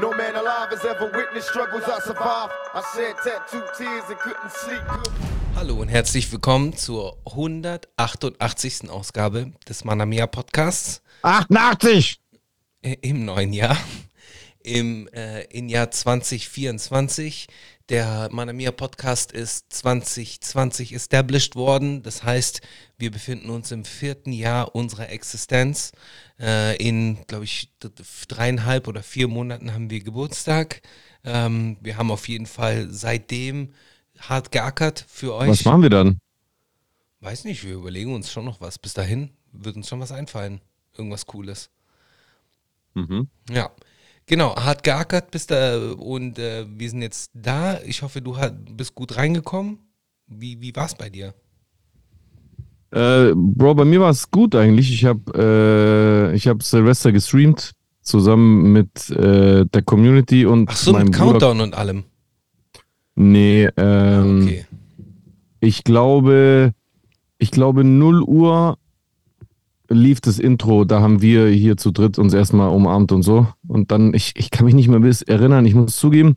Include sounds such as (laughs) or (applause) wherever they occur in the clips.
No man alive has ever witnessed struggles I survived. I shed tattooed tears and couldn't sleep good. Hallo und herzlich willkommen zur 188. Ausgabe des Manamia Podcasts 88! äh, im neuen Jahr, im äh, in Jahr 2024. Der Manamia Podcast ist 2020 established worden. Das heißt, wir befinden uns im vierten Jahr unserer Existenz. Äh, in, glaube ich, dreieinhalb oder vier Monaten haben wir Geburtstag. Ähm, wir haben auf jeden Fall seitdem hart geackert für euch. Was machen wir dann? Weiß nicht, wir überlegen uns schon noch was. Bis dahin wird uns schon was einfallen. Irgendwas Cooles. Mhm. Ja. Genau, hart geackert bist da und äh, wir sind jetzt da. Ich hoffe, du hat, bist gut reingekommen. Wie, wie war es bei dir? Äh, Bro, bei mir war es gut eigentlich. Ich habe äh, ich hab Silvester gestreamt, zusammen mit äh, der Community und Ach so, meinem mit Bruder. Countdown und allem. Nee, ähm, Okay. ich glaube, ich glaube 0 Uhr lief das Intro, da haben wir hier zu dritt uns erstmal umarmt und so. Und dann, ich, ich kann mich nicht mehr bis erinnern, ich muss zugeben.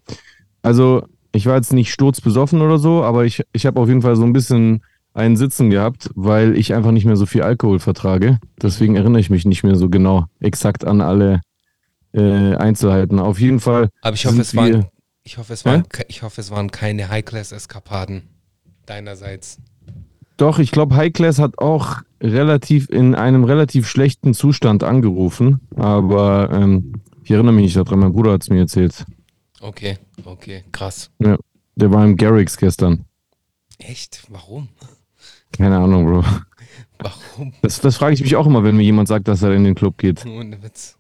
Also, ich war jetzt nicht sturzbesoffen oder so, aber ich, ich habe auf jeden Fall so ein bisschen einen Sitzen gehabt, weil ich einfach nicht mehr so viel Alkohol vertrage. Deswegen erinnere ich mich nicht mehr so genau exakt an alle äh, Einzelheiten. Auf jeden Fall. Aber ich hoffe, es waren, ich hoffe, es waren, ich hoffe, es waren keine High-Class-Eskapaden deinerseits. Doch, ich glaube, High Class hat auch relativ in einem relativ schlechten Zustand angerufen, aber ähm, ich erinnere mich nicht daran, mein Bruder hat es mir erzählt. Okay, okay, krass. Ja, der war im Garrix gestern. Echt? Warum? Keine Ahnung, Bro. Warum? Das, das frage ich mich auch immer, wenn mir jemand sagt, dass er in den Club geht. Ohne Witz.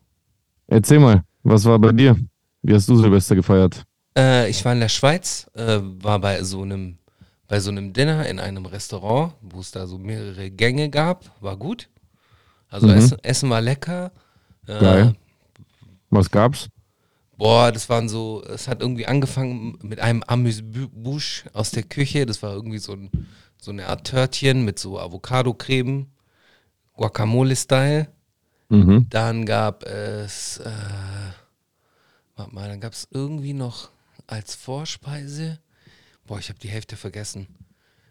Erzähl mal, was war bei dir? Wie hast du Silvester gefeiert? Äh, ich war in der Schweiz, äh, war bei so einem bei so einem Dinner in einem Restaurant, wo es da so mehrere Gänge gab, war gut. Also Mhm. Essen, Essen war lecker. Äh, Geil. Was gab's? Boah, das waren so, es hat irgendwie angefangen mit einem Amüsbouche aus der Küche. Das war irgendwie so, ein, so eine Art Törtchen mit so Avocado-Creme, Guacamole-Style. Mhm. Dann gab es, äh, warte mal, dann gab es irgendwie noch als Vorspeise, boah, ich habe die Hälfte vergessen.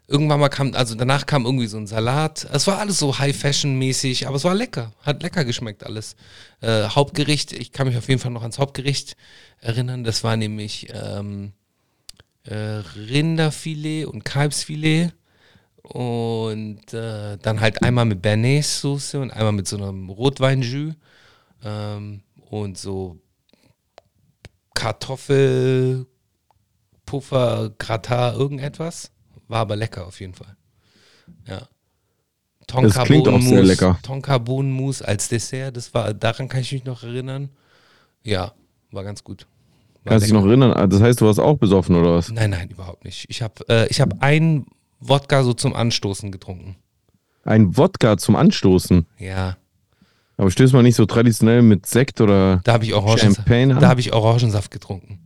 Irgendwann mal kam, also danach kam irgendwie so ein Salat. Es war alles so High-Fashion-mäßig, aber es war lecker. Hat lecker geschmeckt alles. Äh, Hauptgericht, ich kann mich auf jeden Fall noch ans Hauptgericht erinnern. Das war nämlich ähm, äh, Rinderfilet und Kalbsfilet. Und äh, dann halt einmal mit Bernays-Soße und einmal mit so einem Rotweinjus. Ähm, und so Kartoffel, Puffer, Gratin, irgendetwas. War aber lecker auf jeden Fall. Ja. Das klingt auch sehr lecker. Tonka-Bohnenmus als Dessert, das war, daran kann ich mich noch erinnern. Ja, war ganz gut. War Kannst du dich noch erinnern? Ah, Das heißt, du warst auch besoffen oder was? Nein, nein, überhaupt nicht. Ich habe äh, ich hab einen Wodka so zum Anstoßen getrunken. Ein Wodka zum Anstoßen. Ja, Aber stößt man nicht so traditionell mit Sekt oder da ich. Champagne an? Da habe ich Orangensaft getrunken.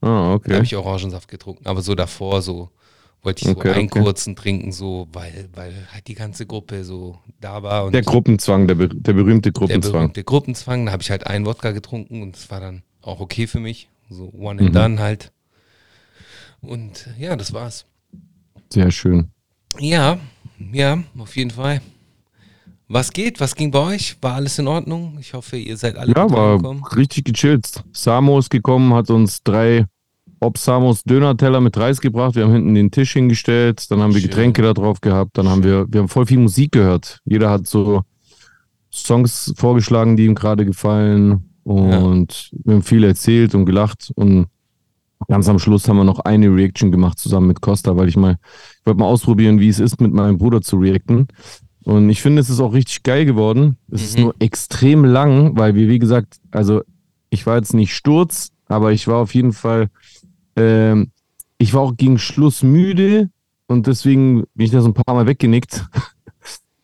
Ah, Da okay. habe ich Orangensaft getrunken. Aber so davor so wollte ich so Okay, okay. einen kurzen trinken, so, weil, weil halt die ganze Gruppe so da war. Und Der Gruppenzwang, der, der berühmte der Gruppenzwang. berühmte Gruppenzwang. Da habe ich halt einen Wodka getrunken und es war dann auch okay für mich. So one and Mhm. done halt. Und ja, das war's. Sehr schön. Ja, ja, auf jeden Fall. Was geht? Was ging bei euch? War alles in Ordnung? Ich hoffe, ihr seid alle Ja, war richtig gechillt. Samo ist gekommen, hat uns drei Ob Samos Döner-Teller mit Reis gebracht. Wir haben hinten den Tisch hingestellt, dann haben wir Schön. Getränke da drauf gehabt, dann haben wir, wir haben voll viel Musik gehört. Jeder hat so Songs vorgeschlagen, die ihm gerade gefallen und wir haben viel erzählt und gelacht und ganz am Schluss haben wir noch eine Reaction gemacht zusammen mit Costa, weil ich mal, ich wollte mal ausprobieren, wie es ist, mit meinem Bruder zu reacten. Und ich finde, es ist auch richtig geil geworden. Es ist Mhm. nur extrem lang, weil wir, wie gesagt, also ich war jetzt nicht Sturz, aber ich war auf jeden Fall, ähm, ich war auch gegen Schluss müde und deswegen bin ich da so ein paar Mal weggenickt. (laughs)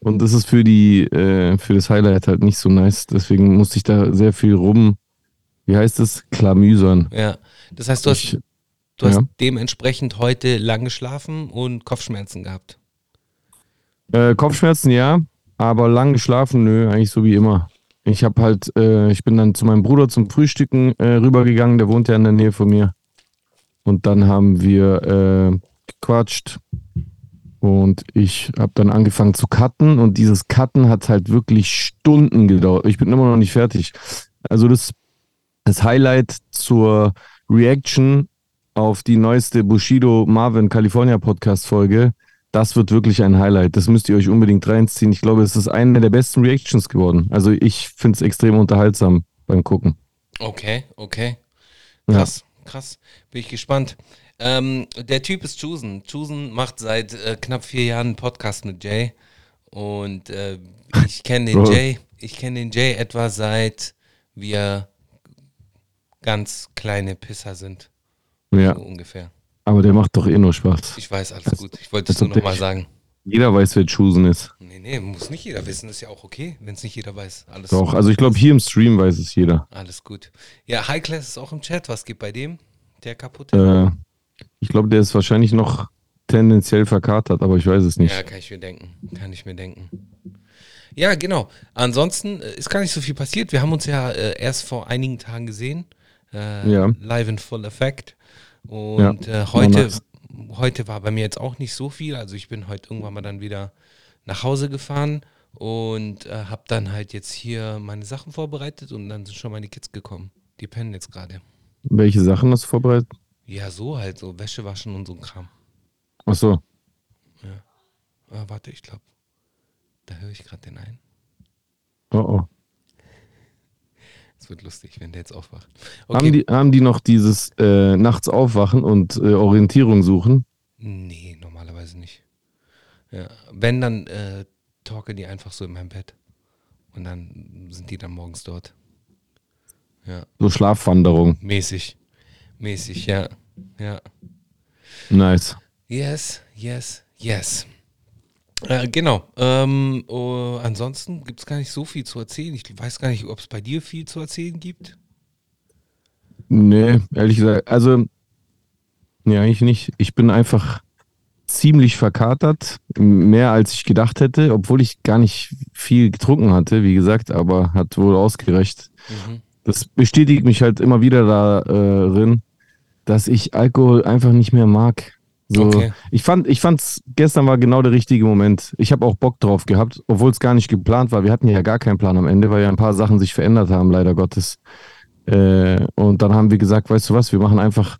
Und das ist für die, äh, für das Highlight halt nicht so nice. Deswegen musste ich da sehr viel rum, wie heißt es, klamüsern. Ja. Das heißt, du hast, Ich, du hast ja. dementsprechend heute lang geschlafen und Kopfschmerzen gehabt. Äh, Kopfschmerzen ja, aber lang geschlafen, nö, eigentlich so wie immer. Ich habe halt, äh, ich bin dann zu meinem Bruder zum Frühstücken äh, rübergegangen, der wohnt ja in der Nähe von mir. Und dann haben wir äh, gequatscht und ich habe dann angefangen zu cutten und dieses Cutten hat halt wirklich Stunden gedauert. Ich bin immer noch nicht fertig. Also das, das Highlight zur Reaction auf die neueste Bushido Marvin California Podcast Folge, das wird wirklich ein Highlight. Das müsst ihr euch unbedingt reinziehen. Ich glaube, es ist eine der besten Reactions geworden. Also ich finde es extrem unterhaltsam beim Gucken. Okay, okay. Krass, ja. krass. Bin ich gespannt. Ähm, der Typ ist Chusen. Chusen macht seit äh, knapp vier Jahren einen Podcast mit Jay. Und äh, ich kenne den (laughs) Jay. Ich kenne den Jay etwa seit wir ganz kleine Pisser sind. Ja. So ungefähr. Aber der macht doch eh nur Spaß. Ich weiß, alles gut. Ich wollte es nur nochmal sagen. Jeder weiß, wer Chusen ist. Nee, nee, muss nicht jeder wissen. Ist ja auch okay, wenn es nicht jeder weiß. Alles Doch, also ich glaube, hier im Stream weiß es jeder. Alles gut. Ja, High Class ist auch im Chat. Was geht bei dem? Der kaputte? Äh, ich glaube, der ist wahrscheinlich noch tendenziell verkatert, aber ich weiß es nicht. Ja, kann ich mir denken. Kann ich mir denken. Ja, genau. Ansonsten äh, ist gar nicht so viel passiert. Wir haben uns ja äh, erst vor einigen Tagen gesehen. Äh, ja. Live in Full Effect. Und ja, äh, heute, heute war bei mir jetzt auch nicht so viel. Also ich bin heute irgendwann mal dann wieder nach Hause gefahren und äh, habe dann halt jetzt hier meine Sachen vorbereitet und dann sind schon meine Kids gekommen. Die pennen jetzt gerade. Welche Sachen hast du vorbereitet? Ja, so halt, so Wäsche waschen und so ein Kram. Ach so. Ja. Ah, warte, ich glaube, da höre ich gerade den einen. Oh oh. Es wird lustig, wenn der jetzt aufwacht. Okay. Haben, die, haben die noch dieses äh, nachts aufwachen und äh, Orientierung suchen? Nee, normalerweise nicht. Ja. Wenn, dann äh, talken die einfach so in meinem Bett. Und dann sind die dann morgens dort. Ja. So Schlafwanderung. Mäßig. Mäßig, ja. Ja. Nice. Yes, yes, yes. Äh, genau. Ähm, oh, ansonsten gibt es gar nicht so viel zu erzählen. Ich weiß gar nicht, ob es bei dir viel zu erzählen gibt. Nee, ehrlich gesagt. Also, nee, eigentlich nicht. Ich bin einfach ziemlich verkatert. Mehr als ich gedacht hätte, obwohl ich gar nicht viel getrunken hatte, wie gesagt, aber hat wohl ausgereicht. Mhm. Das bestätigt mich halt immer wieder darin, dass ich Alkohol einfach nicht mehr mag. So, okay. Ich fand, ich fand's, gestern war genau der richtige Moment. Ich habe auch Bock drauf gehabt, obwohl es gar nicht geplant war. Wir hatten ja gar keinen Plan am Ende, weil ja ein paar Sachen sich verändert haben, leider Gottes. Äh, und dann haben wir gesagt, weißt du was, wir machen einfach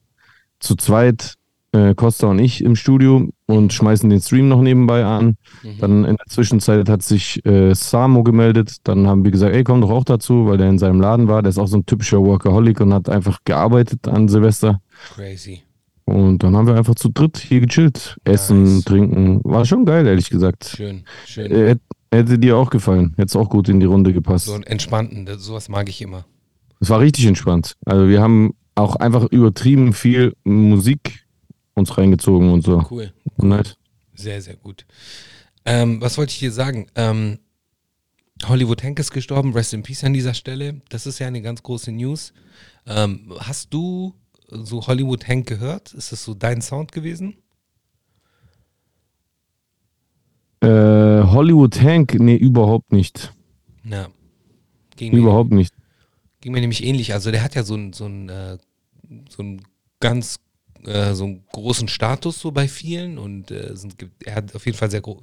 zu zweit, äh, Costa und ich im Studio und schmeißen den Stream noch nebenbei an. Mhm. Dann in der Zwischenzeit hat sich äh, Samo gemeldet. Dann haben wir gesagt, ey, komm doch auch dazu, weil der in seinem Laden war. Der ist auch so ein typischer Workaholic und hat einfach gearbeitet an Silvester. Crazy. Und dann haben wir einfach zu dritt hier gechillt. Essen, nice. trinken. War schon geil, ehrlich gesagt. Schön, schön. Äh, hätte dir auch gefallen. Hätte es auch gut in die Runde gepasst. So ein entspannten, sowas mag ich immer. Es war richtig entspannt. Also wir haben auch einfach übertrieben viel Musik uns reingezogen und so. Cool. cool. Nice. Sehr, sehr gut. Ähm, was wollte ich dir sagen? Ähm, Hollywood Hank ist gestorben, rest in peace an dieser Stelle. Das ist ja eine ganz große News. Ähm, hast du so Hollywood Hank gehört? Ist das so dein Sound gewesen? Äh, Hollywood Hank? Nee, überhaupt nicht. Ja. Ging überhaupt mir, nicht. Ging mir nämlich ähnlich. Also der hat ja so einen so äh, so ein ganz äh, so einen großen Status so bei vielen und äh, sind, er hat auf jeden Fall sehr gro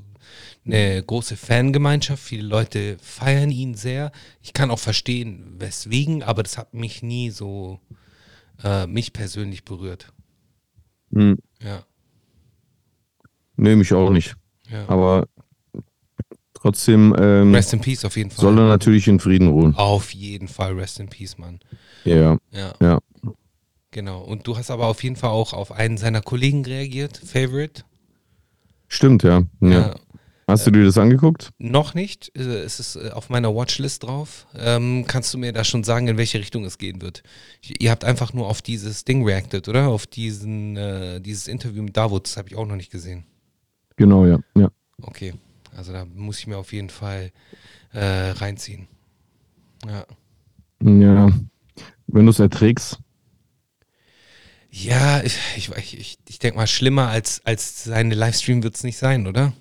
eine große Fangemeinschaft. Viele Leute feiern ihn sehr. Ich kann auch verstehen, weswegen, aber das hat mich nie so äh, mich persönlich berührt. Hm. Ja. Nee, mich auch nicht. Ja. Aber trotzdem. Ähm, Rest in Peace auf jeden Fall. Soll er natürlich in Frieden ruhen. Auf jeden Fall Rest in Peace, Mann. Ja. Ja. ja. Genau. Und du hast aber auf jeden Fall auch auf einen seiner Kollegen reagiert, Favorite. Stimmt, ja. ja. ja. Hast du dir das angeguckt? Noch nicht. Äh, es ist äh, auf meiner Watchlist drauf. Ähm, kannst du mir da schon sagen, in welche Richtung es gehen wird? Ihr habt einfach nur auf dieses Ding reacted, oder? Auf diesen, äh, dieses Interview mit Davut. Das habe ich auch noch nicht gesehen. Genau, ja. ja. Okay. Also da muss ich mir auf jeden Fall äh, reinziehen. Ja. Ja. Wenn du es erträgst. Ja, ich, ich, ich, ich denke mal, schlimmer als, als seine Livestream wird es nicht sein, oder?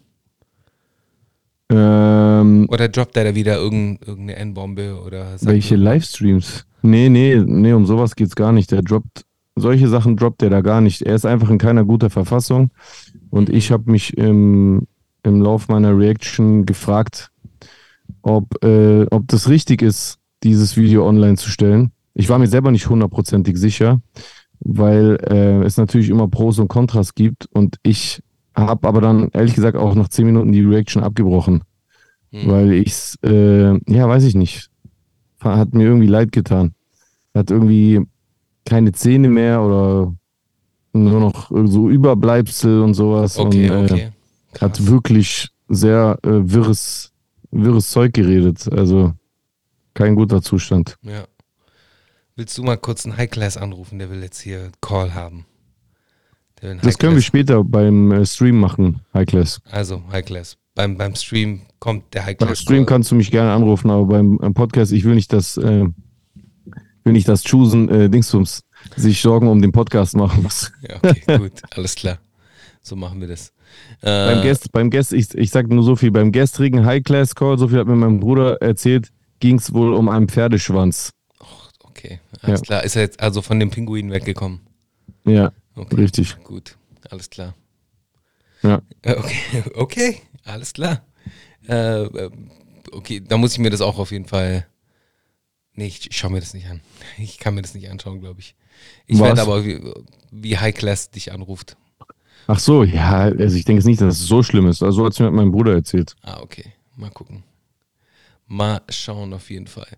Ähm, Oder droppt er da wieder irgend, irgendeine N-Bombe oder welche nur- Livestreams? Nee, nee, nee, um sowas geht's gar nicht. Der droppt, solche Sachen droppt er da gar nicht. Er ist einfach in keiner guter Verfassung. Und ich habe mich im, im Lauf meiner Reaction gefragt, ob, äh, ob das richtig ist, dieses Video online zu stellen. Ich war mir selber nicht hundertprozentig sicher, weil äh, es natürlich immer Pros und Kontras gibt. Und ich habe aber dann ehrlich gesagt auch nach zehn Minuten die Reaction abgebrochen, Hm. weil ich's, äh, ja, weiß ich nicht, hat mir irgendwie leid getan. Hat irgendwie keine Zähne mehr oder nur noch so Überbleibsel und sowas. Okay, und, äh, okay. hat wirklich sehr äh, wirres, wirres Zeug geredet. Also kein guter Zustand. Ja. Willst du mal kurz einen High-Class anrufen? Der will jetzt hier Call haben. Das können wir später beim äh, Stream machen, High Class. Also, High-Class. Beim, beim Stream kommt der Beim High-Class. Stream kannst du mich gerne anrufen, aber beim, beim Podcast, ich will nicht, dass, äh, will nicht, dass Chusen äh, Dingsbums sich Sorgen um den Podcast machen muss. (laughs) Ja, okay, gut. Alles klar. So machen wir das. Äh, beim Guest, beim Guest, ich, ich sag nur so viel, beim gestrigen High Class Call, so viel hat mir mein Bruder erzählt, ging es wohl um einen Pferdeschwanz. Okay, alles Ja. klar. Ist er jetzt also von dem Pinguin weggekommen? Ja, Okay, richtig. gut. Alles klar. Ja. Äh, Okay, (laughs) okay, alles klar. Äh, äh, okay, da muss ich mir das auch auf jeden Fall. Nee, ich, schaue mir das nicht an. (laughs) Ich kann mir das nicht anschauen, glaube ich. Ich werde aber, wie, wie High Class dich anruft. Ach so, ja, also ich denke nicht, dass es so schlimm ist. Also hat es mir mein Bruder erzählt. Ah, okay. Mal gucken. Mal schauen auf jeden Fall.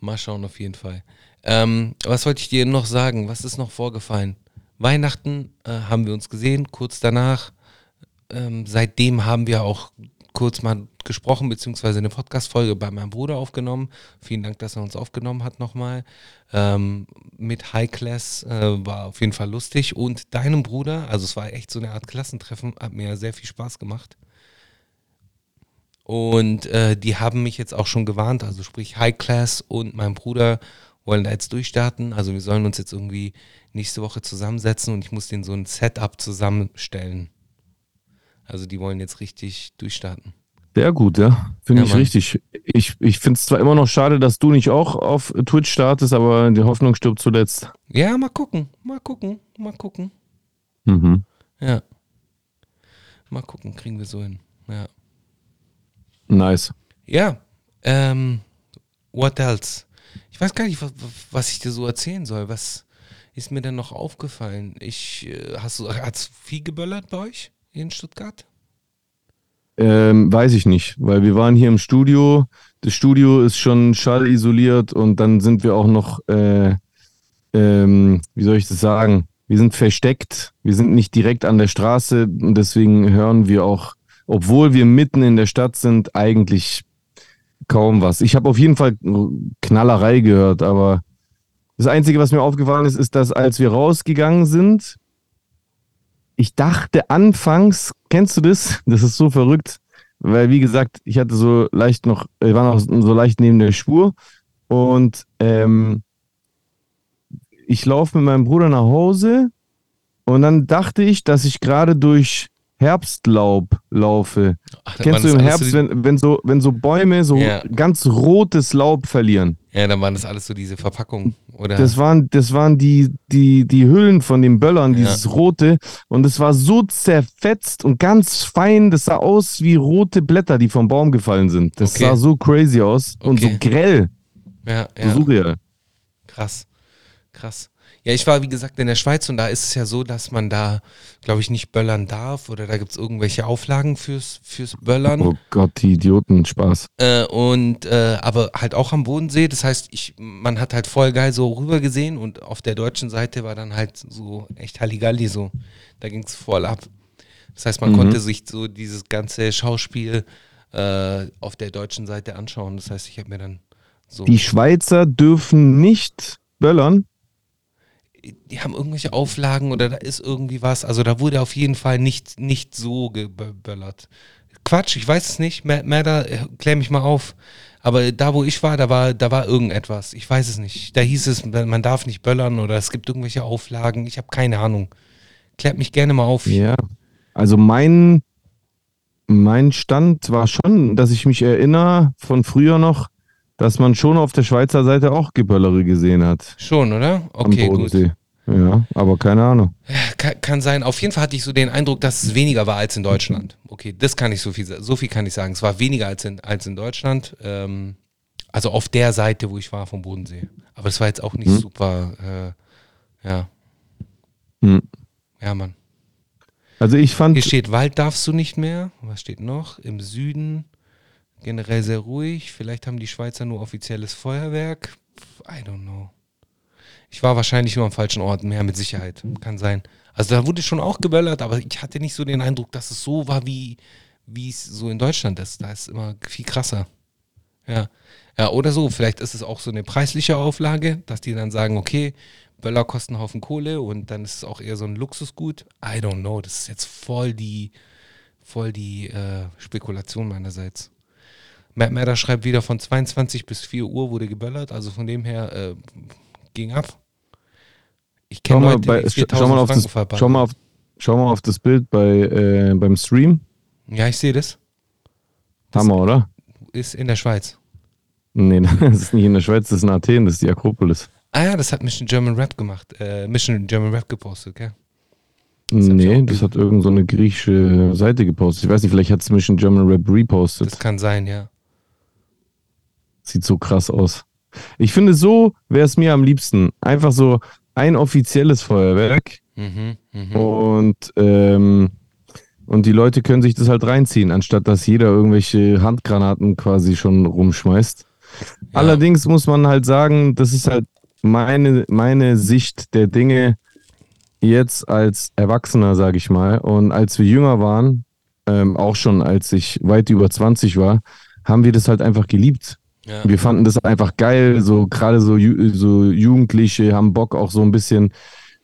Mal schauen auf jeden Fall. Ähm, was wollte ich dir noch sagen? Was ist noch vorgefallen? Weihnachten äh, haben wir uns gesehen, kurz danach. Ähm, seitdem haben wir auch kurz mal gesprochen, beziehungsweise eine Podcast-Folge bei meinem Bruder aufgenommen. Vielen Dank, dass er uns aufgenommen hat nochmal. Ähm, mit High Class äh, war auf jeden Fall lustig. Und deinem Bruder, also es war echt so eine Art Klassentreffen, hat mir sehr viel Spaß gemacht. Und äh, die haben mich jetzt auch schon gewarnt, also sprich High Class und mein Bruder wollen da jetzt durchstarten. Also wir sollen uns jetzt irgendwie nächste Woche zusammensetzen und ich muss denen so ein Setup zusammenstellen. Also die wollen jetzt richtig durchstarten. Sehr gut, ja. Finde Ja, ich Mann. richtig. Ich, ich finde es zwar immer noch schade, dass du nicht auch auf Twitch startest, aber die Hoffnung stirbt zuletzt. Ja, mal gucken, mal gucken, mal gucken. Mhm. Ja. Mal gucken, kriegen wir so hin. Ja. Nice. Ja, ähm, what else? Ich weiß gar nicht, was, was ich dir so erzählen soll. Was ist mir denn noch aufgefallen? Ich, äh, hast du, hat's viel geböllert bei euch in Stuttgart? Ähm, weiß ich nicht, weil wir waren hier im Studio. Das Studio ist schon schallisoliert und dann sind wir auch noch, äh, ähm, wie soll ich das sagen? Wir sind versteckt. Wir sind nicht direkt an der Straße und deswegen hören wir auch, obwohl wir mitten in der Stadt sind, eigentlich kaum was. Ich habe auf jeden Fall Knallerei gehört, aber das Einzige, was mir aufgefallen ist, ist, dass als wir rausgegangen sind, ich dachte anfangs, kennst du das? (laughs) Das ist so verrückt, weil wie gesagt, ich hatte so leicht noch, ich war noch so leicht neben der Spur und ähm, ich laufe mit meinem Bruder nach Hause und dann dachte ich, dass ich gerade durch Herbstlaub laufe. Ach, Kennst du im Herbst, wenn, wenn, so, wenn so Bäume so Ja. ganz rotes Laub verlieren? Ja, dann waren das alles so diese Verpackungen, oder? Das waren, das waren die, die, die Hüllen von den Böllern, Ja. dieses rote. Und es war so zerfetzt und ganz fein. Das sah aus wie rote Blätter, die vom Baum gefallen sind. Das Okay. sah so crazy aus und so Okay. grell. ja, So ja. surreal. Krass. Krass. Ja, ich war, wie gesagt, in der Schweiz und da ist es ja so, dass man da, glaube ich, nicht böllern darf oder da gibt es irgendwelche Auflagen fürs, fürs Böllern. Oh Gott, die Idioten, Spaß. Äh, und äh, aber halt auch am Bodensee. Das heißt, ich, man hat halt voll geil so rüber gesehen und auf der deutschen Seite war dann halt so echt Halligalli so. Da ging es voll ab. Das heißt, man Mhm. konnte sich so dieses ganze Schauspiel äh, auf der deutschen Seite anschauen. Das heißt, ich habe mir dann so. Die Schweizer dürfen nicht böllern. Die haben irgendwelche Auflagen oder da ist irgendwie was. Also da wurde auf jeden Fall nicht, nicht so geböllert. Quatsch, ich weiß es nicht. Merda, äh, klär mich mal auf. Aber da, wo ich war, da war, da war irgendetwas. Ich weiß es nicht. Da hieß es, man darf nicht böllern oder es gibt irgendwelche Auflagen. Ich habe keine Ahnung. Klärt mich gerne mal auf. Ja. Also mein, mein Stand war schon, dass ich mich erinnere von früher noch, dass man schon auf der Schweizer Seite auch Geböllere gesehen hat. Schon, oder? Okay, gut. Bodensee. Ja, aber keine Ahnung. Kann, kann sein. Auf jeden Fall hatte ich so den Eindruck, dass es weniger war als in Deutschland. Okay, das kann ich so viel, so viel kann ich sagen. Es war weniger als in, als in Deutschland. Ähm, also auf der Seite, wo ich war vom Bodensee. Aber es war jetzt auch nicht Mhm. super. Äh, ja. Hm. Ja, Mann. Also ich fand, Hier steht, Wald darfst du nicht mehr. Was steht noch? Im Süden generell sehr ruhig. Vielleicht haben die Schweizer nur offizielles Feuerwerk. I don't know. Ich war wahrscheinlich nur am falschen Ort, mehr mit Sicherheit. Kann sein. Also da wurde schon auch geböllert, aber ich hatte nicht so den Eindruck, dass es so war, wie es so in Deutschland ist. Da ist immer viel krasser. Ja. Ja, oder so. Vielleicht ist es auch so eine preisliche Auflage, dass die dann sagen, okay, Böller kosten einen Haufen Kohle und dann ist es auch eher so ein Luxusgut. I don't know. Das ist jetzt voll die, voll die äh, Spekulation meinerseits. Matt Matter schreibt wieder von 22 bis 4 Uhr wurde geböllert, also von dem her äh, ging ab. Ich kenne mal, Leute, bei, die sch- 4000 schau, mal auf Franken das, verballern. schau, mal auf, schau mal auf das Bild bei, äh, beim Stream. Ja, ich sehe das. Das- Hammer, oder? Ist in der Schweiz. Nee, (laughs) das ist nicht in der Schweiz, das ist in Athen, das ist die Akropolis. Ah ja, das hat Mission German Rap gemacht. Äh, Mission German Rap gepostet, gell? ich Nee, das hat irgend so eine griechische Seite gepostet. Ich weiß nicht, vielleicht hat es Mission German Rap repostet. Das kann sein, ja. Sieht so krass aus. Ich finde, so wäre es mir am liebsten. Einfach so ein offizielles Feuerwerk Mhm, mhm. und, ähm, und die Leute können sich das halt reinziehen, anstatt dass jeder irgendwelche Handgranaten quasi schon rumschmeißt. Ja. Allerdings muss man halt sagen, das ist halt meine, meine Sicht der Dinge jetzt als Erwachsener, sage ich mal. Und als wir jünger waren, ähm, auch schon als ich weit über 20 war, haben wir das halt einfach geliebt. Ja. Wir fanden das einfach geil, so gerade so, so Jugendliche haben Bock auch so ein bisschen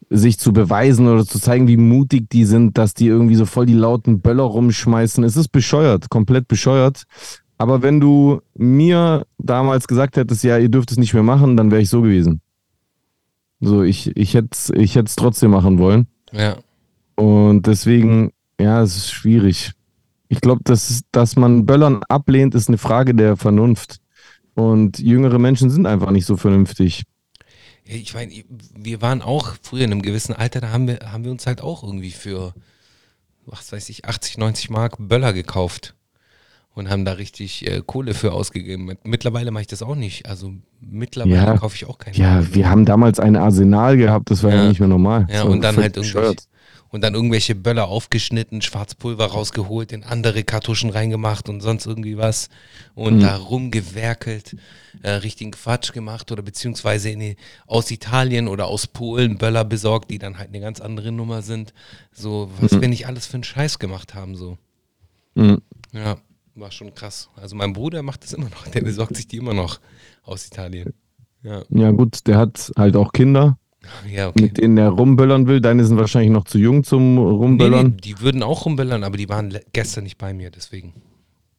sich zu beweisen oder zu zeigen, wie mutig die sind, dass die irgendwie so voll die lauten Böller rumschmeißen. Es ist bescheuert, komplett bescheuert. Aber wenn du mir damals gesagt hättest, ja, ihr dürft es nicht mehr machen, dann wäre ich so gewesen. So, ich, ich hätte es ich hätt's trotzdem machen wollen. ja. Und deswegen, ja, es ist schwierig. Ich glaube, dass, dass man Böllern ablehnt, ist eine Frage der Vernunft. Und jüngere Menschen sind einfach nicht so vernünftig. Ja, Ich meine, wir waren auch früher in einem gewissen Alter, da haben wir, haben wir uns halt auch irgendwie für, was weiß ich, 80, 90 Mark Böller gekauft und haben da richtig äh, Kohle für ausgegeben. Mittlerweile mache ich das auch nicht. Also mittlerweile Ja. kaufe ich auch keine. Ja, wir haben damals ein Arsenal gehabt, das war ja, Ja. nicht mehr normal. Ja, und dann halt irgendwie. Und dann irgendwelche Böller aufgeschnitten, Schwarzpulver rausgeholt, in andere Kartuschen reingemacht und sonst irgendwie was. Und Mhm. da rumgewerkelt, äh, richtigen Quatsch gemacht oder beziehungsweise in aus Italien oder aus Polen Böller besorgt, die dann halt eine ganz andere Nummer sind. So, was wir nicht alles für einen Scheiß gemacht haben, so. Mhm. Ja, war schon krass. Also mein Bruder macht das immer noch, der besorgt sich die immer noch aus Italien. Ja, Ja, gut, der hat halt auch Kinder, (laughs) ja okay. mit denen er rumböllern will. Deine sind wahrscheinlich noch zu jung zum Nee, Rumböllern. nee, die würden auch rumböllern, aber die waren gestern nicht bei mir, deswegen.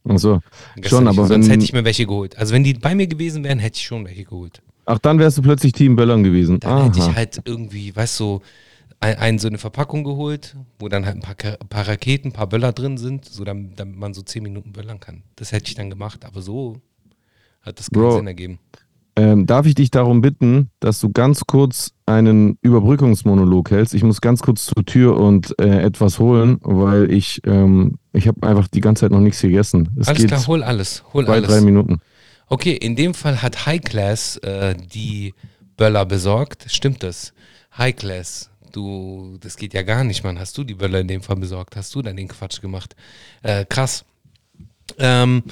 Achso. Gestern Schon, aber Sonst wenn- hätte ich mir welche geholt. Also wenn die bei mir gewesen wären, hätte ich schon welche geholt. Ach, dann wärst du plötzlich Team Böllern gewesen. Dann hätte ich Aha. halt irgendwie, weißt du, so ein, ein, so eine Verpackung geholt, wo dann halt ein paar, Ka- paar Raketen, ein paar Böller drin sind, so damit, damit man so 10 Minuten böllern kann. Das hätte ich dann gemacht, aber so hat das keinen Bro. Sinn ergeben. Ähm, darf ich dich darum bitten, dass du ganz kurz einen Überbrückungsmonolog hältst? Ich muss ganz kurz zur Tür und äh, etwas holen, weil ich, ähm, ich habe einfach die ganze Zeit noch nichts gegessen. Es alles geht klar, hol alles, hol zwei, alles. drei Minuten. Okay, in dem Fall hat High Class äh, die Böller besorgt. Stimmt das? High Class, du, das geht ja gar nicht, Mann. Hast du die Böller in dem Fall besorgt? Hast du dann den Quatsch gemacht? Äh, krass. Ähm,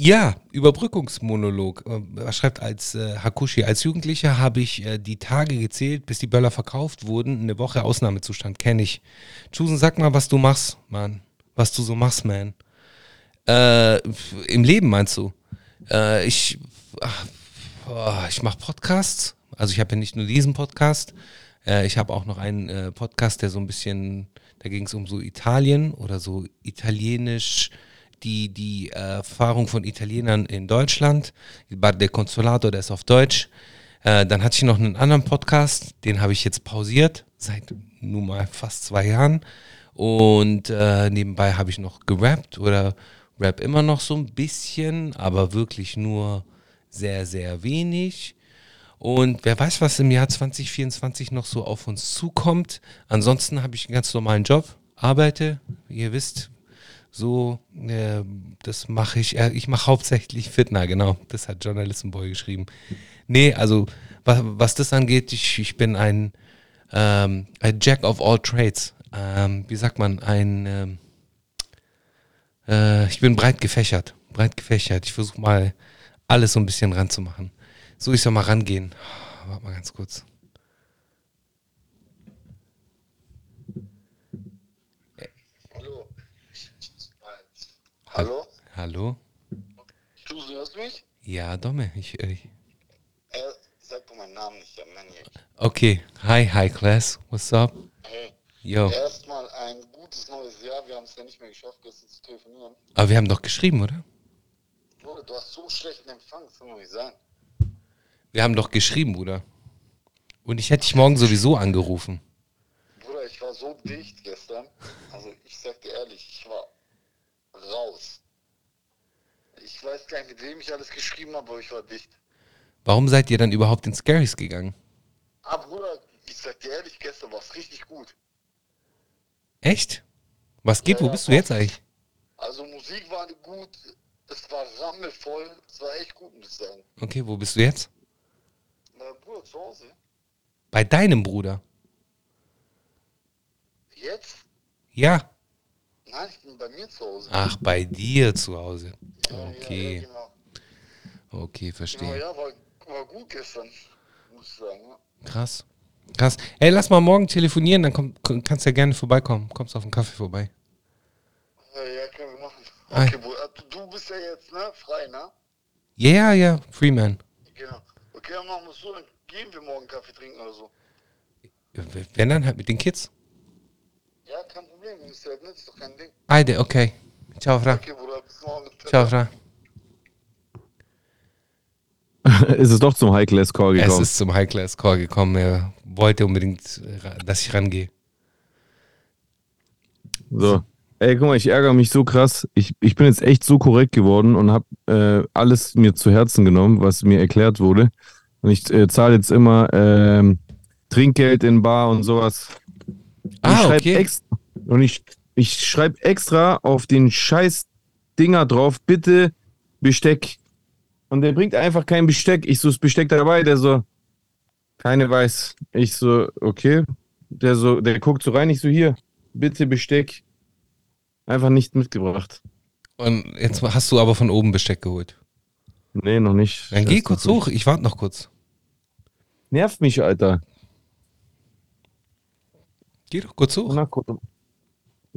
ja, Überbrückungsmonolog. Äh, Er schreibt als äh, Hakushi, als Jugendlicher habe ich äh, die Tage gezählt, bis die Böller verkauft wurden. Eine Woche Ausnahmezustand, kenne ich. Chusen, sag mal, was du machst, Mann. Was du so machst, man. Äh, Im Leben meinst du? Äh, ich ich mache Podcasts. Also ich habe ja nicht nur diesen Podcast. Äh, ich habe auch noch einen äh, Podcast, der so ein bisschen, da ging es um so Italien oder so italienisch, die, die äh, Erfahrung von Italienern in Deutschland. Bar del Consolato, der ist auf Deutsch. Äh, dann hatte ich noch einen anderen Podcast, den habe ich jetzt pausiert, seit nun mal fast zwei Jahren. Und äh, nebenbei habe ich noch gerappt oder rap immer noch so ein bisschen, aber wirklich nur sehr, sehr wenig. Und wer weiß, was im Jahr 2024 noch so auf uns zukommt. Ansonsten habe ich einen ganz normalen Job, arbeite, wie ihr wisst, so, äh, das mache ich, äh, ich mache hauptsächlich Fitner, genau, das hat Journalistenboy geschrieben. Nee, also was, was das angeht, ich, ich bin ein, ähm, ein Jack of all trades. Ähm, wie sagt man, ein, ähm, äh, ich bin breit gefächert, breit gefächert. Ich versuche mal alles so ein bisschen ranzumachen. So, ich soll mal rangehen. Warte mal ganz kurz. Hallo. Hallo? Hallo? Du hörst mich? Ja, Domme, ich, ich Äh, sag doch meinen Namen nicht, dann nenne ich. Okay, hi, hi class, what's up? Hey, Yo, erstmal ein gutes neues Jahr. Wir haben es ja nicht mehr geschafft, gestern zu telefonieren. aber wir haben doch geschrieben, oder? Bruder, du hast so schlechten Empfang, das kann doch nicht sein. Wir haben doch geschrieben, Bruder. Und ich hätte dich morgen sowieso angerufen. Bruder, ich war so dicht gestern. Also, ich sag dir ehrlich, ich war raus. Ich weiß gar nicht, mit wem ich alles geschrieben habe, aber ich war dicht. Warum seid ihr dann überhaupt ins Scaries gegangen? Aber Bruder, ich sag dir ehrlich, gestern war es richtig gut. Echt? Was geht? Ja, Wo bist du jetzt eigentlich? Also, Musik war gut, es war rammelvoll, es war echt gut, muss ich sagen. Okay, wo bist du jetzt? Na, Bruder, zu Hause. Bei deinem Bruder. Jetzt? Ja. Nein, ich bin bei mir zu Hause. Ach, bei dir zu Hause. Ja, Ja, ja, Okay, genau. okay, genau, verstehe. ja, war, war gut gestern, muss ich sagen. Ja. Krass. Krass. Ey, lass mal morgen telefonieren, dann komm, kannst du ja gerne vorbeikommen. Kommst auf einen Kaffee vorbei. Ja, ja, können wir machen. Hi. Okay, Bruder, du, bist ja jetzt ne, frei, ne? Ja, ja, ja, Freeman. Genau. Okay, dann machen wir es so, dann gehen wir morgen Kaffee trinken oder so. Wenn dann halt mit den Kids. Ja, kein Problem, Ding. Heide, okay. Ciao, Fra. Okay, Bruder, bis morgen. Ciao, Fra. (laughs) ist es doch zum High-Class-Call Es gekommen. ist zum High-Class-Call gekommen. Er wollte unbedingt, äh, dass ich rangehe. So. Ey, guck mal, ich ärgere mich so krass. Ich, ich bin jetzt echt so korrekt geworden und habe äh, alles mir zu Herzen genommen, was mir erklärt wurde. Und ich äh, zahle jetzt immer ähm, Trinkgeld in Bar und sowas. Und ich Ah, schreib okay. Ex und ich, ich schreibe extra auf den scheiß Dinger drauf, bitte Besteck. Und der bringt einfach kein Besteck. Ich so, das Besteck dabei, der so, keine weiß. Ich so, okay. Der so, der guckt so rein, ich so, hier, bitte Besteck. Einfach nicht mitgebracht. Und jetzt hast du aber von oben Besteck geholt. Nee, noch nicht. Dann geh kurz hoch. Ich warte noch kurz. Nervt mich, Alter. Geh doch kurz hoch. Na.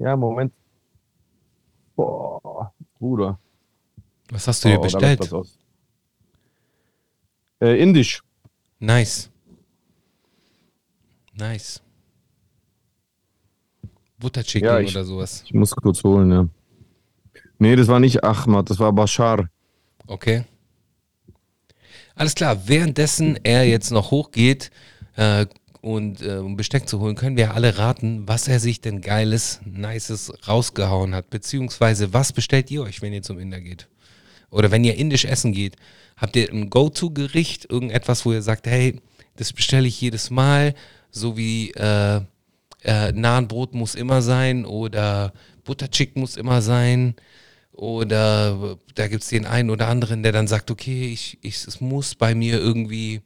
Ja, Moment. Boah, Bruder. Was hast du dir Oh, bestellt? Äh, Indisch. Nice. Nice. Butterchicken Ja, ich- oder sowas. Ich muss kurz holen, ja. Nee, das war nicht Ahmad, das war Bashar. Okay. Alles klar, währenddessen er jetzt noch hochgeht äh, und äh, um Besteck zu holen, können wir alle raten, was er sich denn Geiles, Nices rausgehauen hat. Beziehungsweise, was bestellt ihr euch, wenn ihr zum Inder geht? Oder wenn ihr indisch essen geht, habt ihr ein Go-To-Gericht, irgendetwas, wo ihr sagt, hey, das bestelle ich jedes Mal, so wie äh, äh, Nahenbrot muss immer sein oder Butterchick muss immer sein oder da gibt es den einen oder anderen, der dann sagt, okay, ich, ich, es muss bei mir irgendwie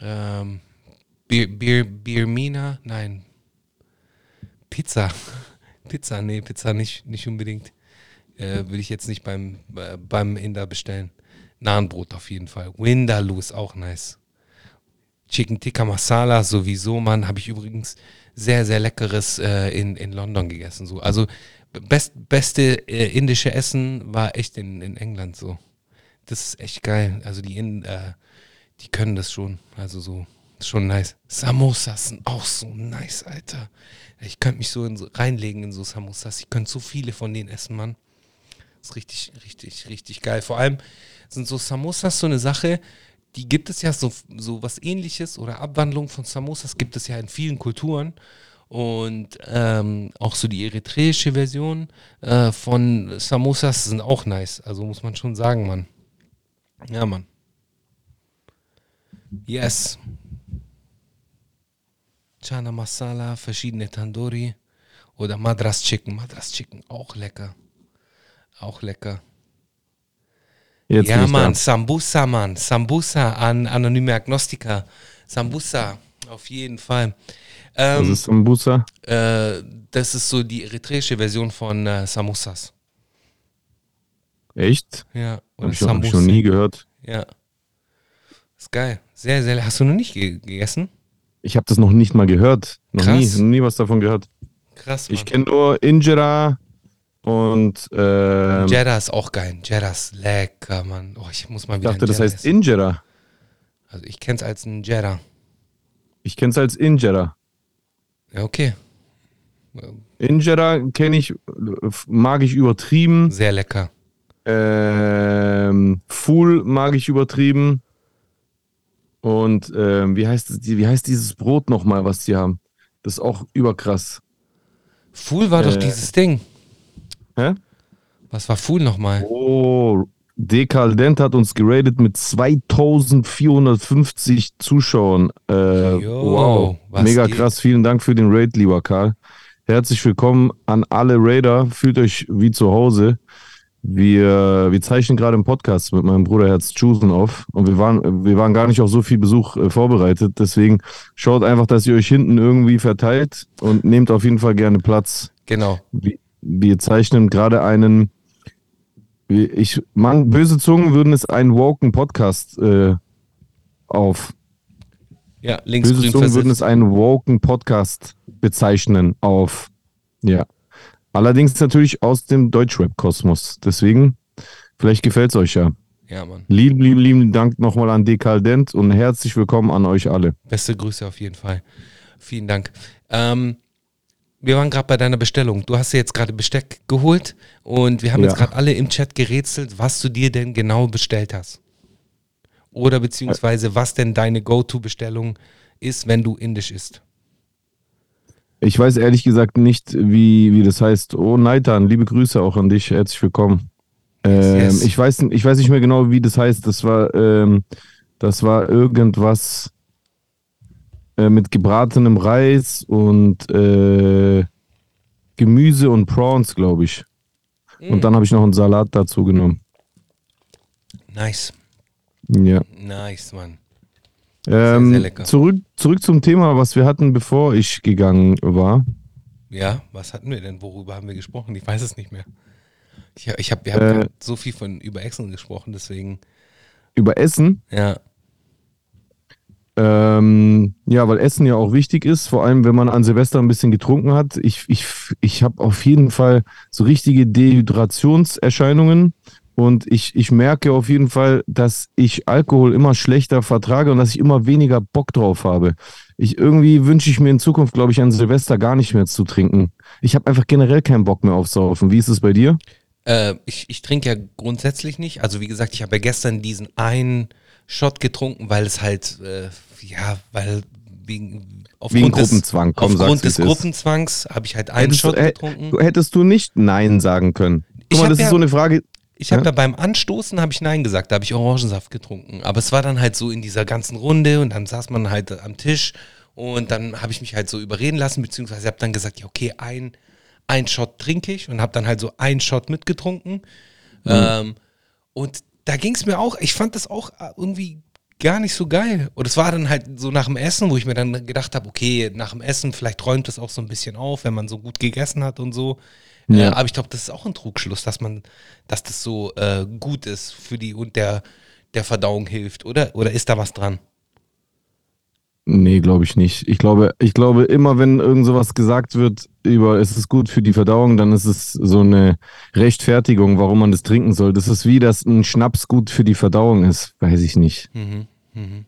ähm, Bier, Bier, Birmina, nein, Pizza. (laughs) Pizza, nee, Pizza nicht, nicht unbedingt. Äh, Würde ich jetzt nicht beim, äh, beim Inder bestellen. Nahenbrot auf jeden Fall. Windaloo ist auch nice. Chicken Tikka Masala sowieso, Mann, habe ich übrigens sehr, sehr leckeres äh, in, in London gegessen. So. Also best, beste äh, indische Essen war echt in, in England so. Das ist echt geil. Also die in, äh, die können das schon. Also so, schon nice. Samosas sind auch so nice, Alter. Ich könnte mich so, in so reinlegen in so Samosas. Ich könnte so viele von denen essen, Mann. ist richtig, richtig, richtig geil. Vor allem sind so Samosas so eine Sache, die gibt es ja so, so was ähnliches oder Abwandlung von Samosas gibt es ja in vielen Kulturen. Und ähm, auch so die eritreische Version äh, von Samosas sind auch nice. Also muss man schon sagen, Mann. Ja, Mann. Yes. Chana Masala, verschiedene Tandoori oder Madras Chicken. Madras Chicken, auch lecker. Auch lecker. Jetzt ja. Mann, Sambusa, Mann. Sambusa an anonyme Agnostiker. Sambusa, auf jeden Fall. Das Ähm, ist Sambusa. äh, das ist so die eritreische Version von äh, Samosas. Echt? Ja, oder ich, hab ich noch nie gehört. Ja. Ist geil. Sehr, sehr. Hast du noch nicht ge gegessen? Ich habe das noch nicht mal gehört. Noch nie, Krass. noch nie was davon gehört. Krass, Mann. Ich kenne nur Injera und ähm, Jeddah ist auch geil. Jeddah ist lecker, Mann. Oh, ich muss mal ich wieder dachte, ein das heißt essen. Injera. Also ich kenn's als ein Jeddah. Ich kenne es als Injera. Ja, okay. Injera kenne ich, mag ich übertrieben. Sehr lecker. Ähm, Fool mag ich übertrieben. Und ähm, wie, heißt, wie heißt dieses Brot nochmal, was die haben? Das ist auch überkrass. Fool war doch Äh. dieses Ding. Hä? Was war Fool nochmal? Oh, Decaldent hat uns geradet mit 2450 Zuschauern. Äh, Jo, wow, mega geht? krass. Vielen Dank für den Raid, lieber Karl. Herzlich willkommen an alle Raider. Fühlt euch wie zu Hause. Wir, wir zeichnen gerade einen Podcast mit meinem Bruder Herz Chusen auf und wir waren, wir waren gar nicht auf so viel Besuch äh, vorbereitet. Deswegen schaut einfach, dass ihr euch hinten irgendwie verteilt und nehmt auf jeden Fall gerne Platz. Genau. Wir, wir zeichnen gerade einen, ich, man, böse Zungen würden es einen woken Podcast äh, auf. Ja, Böse linksgrün Zungen würden es einen woken Podcast bezeichnen auf. Ja. Allerdings natürlich aus dem Deutschrap-Kosmos. Deswegen, vielleicht gefällt es euch ja. Ja, Mann. Lieben, lieben, lieben Dank nochmal an Dekaldent und herzlich willkommen an euch alle. Beste Grüße auf jeden Fall. Vielen Dank. Ähm, wir waren gerade bei deiner Bestellung. Du hast dir jetzt gerade Besteck geholt und wir haben Ja. jetzt gerade alle im Chat gerätselt, was du dir denn genau bestellt hast. Oder beziehungsweise was denn deine Go-To-Bestellung ist, wenn du indisch isst. Ich weiß ehrlich gesagt nicht, wie, wie das heißt. Oh, Naitan, liebe Grüße auch an dich. Herzlich willkommen. Ähm, yes. Ich, weiß, ich weiß nicht mehr genau, wie das heißt. Das war, ähm, das war irgendwas äh, mit gebratenem Reis und äh, Gemüse und Prawns, glaube ich. Und dann habe ich noch einen Salat dazu genommen. Nice. Ja. Nice, Mann. Ähm, sehr lecker. Zurück, zurück zum Thema, was wir hatten, bevor ich gegangen war. Ja, was hatten wir denn? Worüber haben wir gesprochen? Ich weiß es nicht mehr. Ich, ich hab, wir haben Äh. so viel von über Essen gesprochen, deswegen. Über Essen. Ja. Ähm, ja, weil Essen ja auch wichtig ist, vor allem wenn man an Silvester ein bisschen getrunken hat. Ich, ich, ich habe auf jeden Fall so richtige Dehydrationserscheinungen und ich, ich merke auf jeden Fall, dass ich Alkohol immer schlechter vertrage und dass ich immer weniger Bock drauf habe. Ich irgendwie wünsche ich mir in Zukunft, glaube ich, an Silvester gar nicht mehr zu trinken. Ich habe einfach generell keinen Bock mehr auf Saufen. Wie ist es bei dir? Äh, ich ich trinke ja grundsätzlich nicht. Also wie gesagt, ich habe ja gestern diesen einen Shot getrunken, weil es halt, äh, ja, weil wegen aufgrund Gruppenzwang, des, komm, aufgrund des. Gruppenzwangs habe ich halt einen Hättest du- Shot äh, getrunken. Hättest du nicht Nein sagen können? Ich Guck mal, hab das ja- ist so eine Frage. Ich habe Ja? ja beim Anstoßen habe ich Nein gesagt, da habe ich Orangensaft getrunken. Aber es war dann halt so in dieser ganzen Runde und dann saß man halt am Tisch und dann habe ich mich halt so überreden lassen, beziehungsweise habe dann gesagt, ja okay, ein, ein Shot trinke ich und habe dann halt so einen Shot mitgetrunken. Ähm, und da ging es mir auch, ich fand das auch irgendwie gar nicht so geil. Und es war dann halt so nach dem Essen, wo ich mir dann gedacht habe, okay, nach dem Essen, vielleicht räumt es auch so ein bisschen auf, wenn man so gut gegessen hat und so. Ja. Äh, aber ich glaube, das ist auch ein Trugschluss, dass man, dass das so äh, gut ist für die und der, der Verdauung hilft, oder? Oder ist da was dran? Nee, glaube ich nicht. Ich glaube, ich glaube, immer wenn irgend sowas gesagt wird über es ist gut für die Verdauung, dann ist es so eine Rechtfertigung, warum man das trinken soll. Das ist wie, dass ein Schnaps gut für die Verdauung ist. Weiß ich nicht. Mhm. Mhm.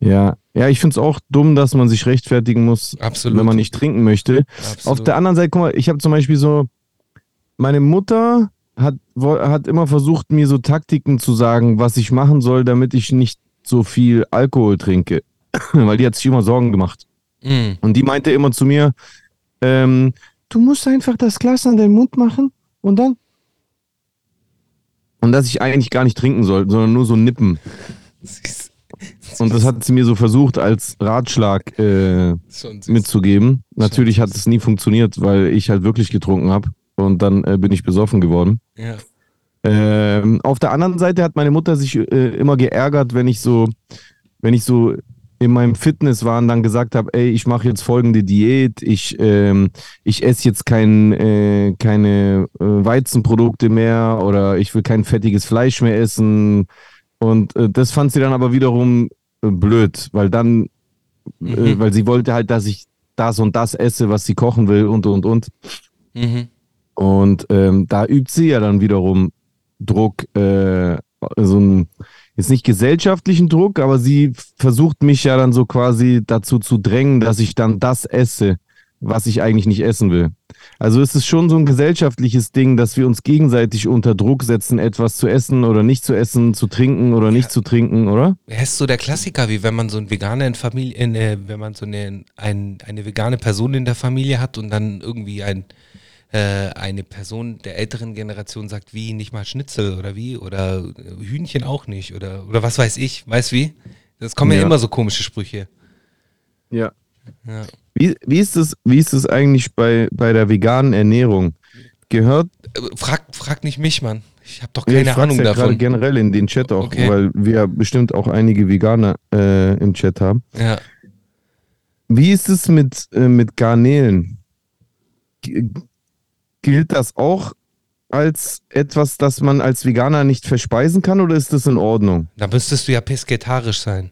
Ja, ja, ich finde es auch dumm, dass man sich rechtfertigen muss, Absolut. wenn man nicht trinken möchte. Absolut. Auf der anderen Seite, guck mal, ich habe zum Beispiel so, meine Mutter hat, hat immer versucht, mir so Taktiken zu sagen, was ich machen soll, damit ich nicht so viel Alkohol trinke. (clears throat) Weil die hat sich immer Sorgen gemacht. Mhm. Und die meinte immer zu mir, ähm, du musst einfach das Glas an den Mund machen und dann. Und dass ich eigentlich gar nicht trinken soll, sondern nur so nippen. (laughs) Und das hat sie mir so versucht als Ratschlag äh, mitzugeben. Natürlich hat es nie funktioniert, weil ich halt wirklich getrunken habe. Und dann äh, bin ich besoffen geworden. Ja. Ähm, auf der anderen Seite hat meine Mutter sich äh, immer geärgert, wenn ich so, wenn ich so in meinem Fitnesswahn dann gesagt habe, ey, ich mache jetzt folgende Diät, ich, ähm, ich esse jetzt kein, äh, keine äh, Weizenprodukte mehr oder ich will kein fettiges Fleisch mehr essen. Und äh, das fand sie dann aber wiederum äh, blöd, weil dann, äh, Mhm. weil sie wollte halt, dass ich das und das esse, was sie kochen will und und und. Mhm. Und ähm, da übt sie ja dann wiederum Druck, äh, so ein, jetzt nicht gesellschaftlichen Druck, aber sie versucht mich ja dann so quasi dazu zu drängen, dass ich dann das esse, was ich eigentlich nicht essen will. Also es ist schon so ein gesellschaftliches Ding, dass wir uns gegenseitig unter Druck setzen, etwas zu essen oder nicht zu essen, zu trinken oder nicht zu trinken, oder? Er ist so der Klassiker, wie wenn man so einen Veganer in Familie, in, äh, wenn man so eine, ein, eine vegane Person in der Familie hat und dann irgendwie ein, eine Person der älteren Generation sagt, wie, nicht mal Schnitzel oder wie, oder äh, Hühnchen auch nicht, oder, oder was weiß ich, weißt wie? Das kommen ja, Ja. immer so komische Sprüche. Ja. Ja. Wie, wie ist es, wie ist es eigentlich bei, bei der veganen Ernährung? Gehört Äh, Frag, frag nicht mich, Mann. Ich habe doch Ja, keine ich frag's Ahnung ja davon. generell in den Chat auch, Okay. weil wir bestimmt auch einige Veganer äh, im Chat haben. Ja. Wie ist es mit, äh, mit Garnelen? G gilt das auch als etwas, das man als Veganer nicht verspeisen kann oder ist das in Ordnung? Da müsstest du ja pesketarisch sein.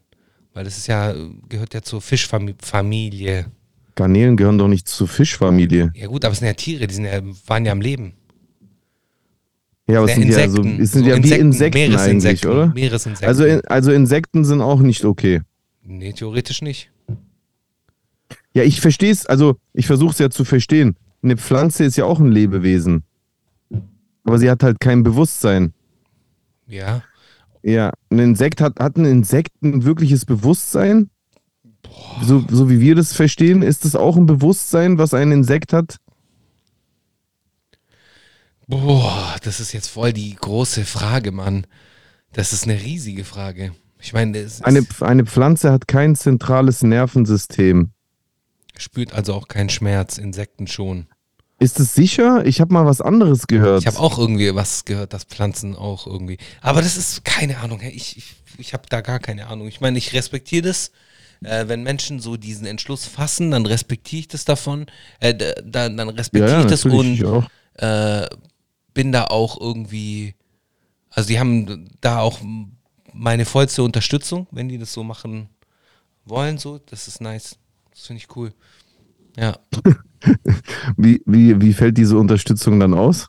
Weil das ist ja, gehört ja zur Fischfamilie. Garnelen gehören doch nicht zur Fischfamilie. Ja gut, aber es sind ja Tiere, die sind ja, waren ja am Leben. Ja, aber es sind ja, so, es sind ja wie Insekten eigentlich, Meeresinsekten, oder? Meeresinsekten. Also, in, also Insekten sind auch nicht okay. nee, theoretisch nicht. Ja, ich verstehe es, also ich versuche es ja zu verstehen. Eine Pflanze ist ja auch ein Lebewesen. Aber sie hat halt kein Bewusstsein. Ja. Ja, ein Insekt hat, hat ein Insekt ein wirkliches Bewusstsein? So, so wie wir das verstehen, ist das auch ein Bewusstsein, was ein Insekt hat? Boah, das ist jetzt voll die große Frage, Mann. Das ist eine riesige Frage. Ich meine, Eine, eine Pflanze hat kein zentrales Nervensystem. Spürt also auch keinen Schmerz, Insekten schon. Ist es sicher? Ich habe mal was anderes gehört. Ich habe auch irgendwie was gehört, dass Pflanzen auch irgendwie. Aber das ist keine Ahnung. Ich, ich, ich habe da gar keine Ahnung. Ich meine, ich respektiere das. Äh, wenn Menschen so diesen Entschluss fassen, dann respektiere ich das davon. Äh, da, dann, dann respektiere ja, ich das und äh, bin da auch irgendwie. Also, die haben da auch meine vollste Unterstützung, wenn die das so machen wollen. So, das ist nice. Das finde ich cool. Ja. (laughs) Wie, wie, wie fällt diese Unterstützung dann aus?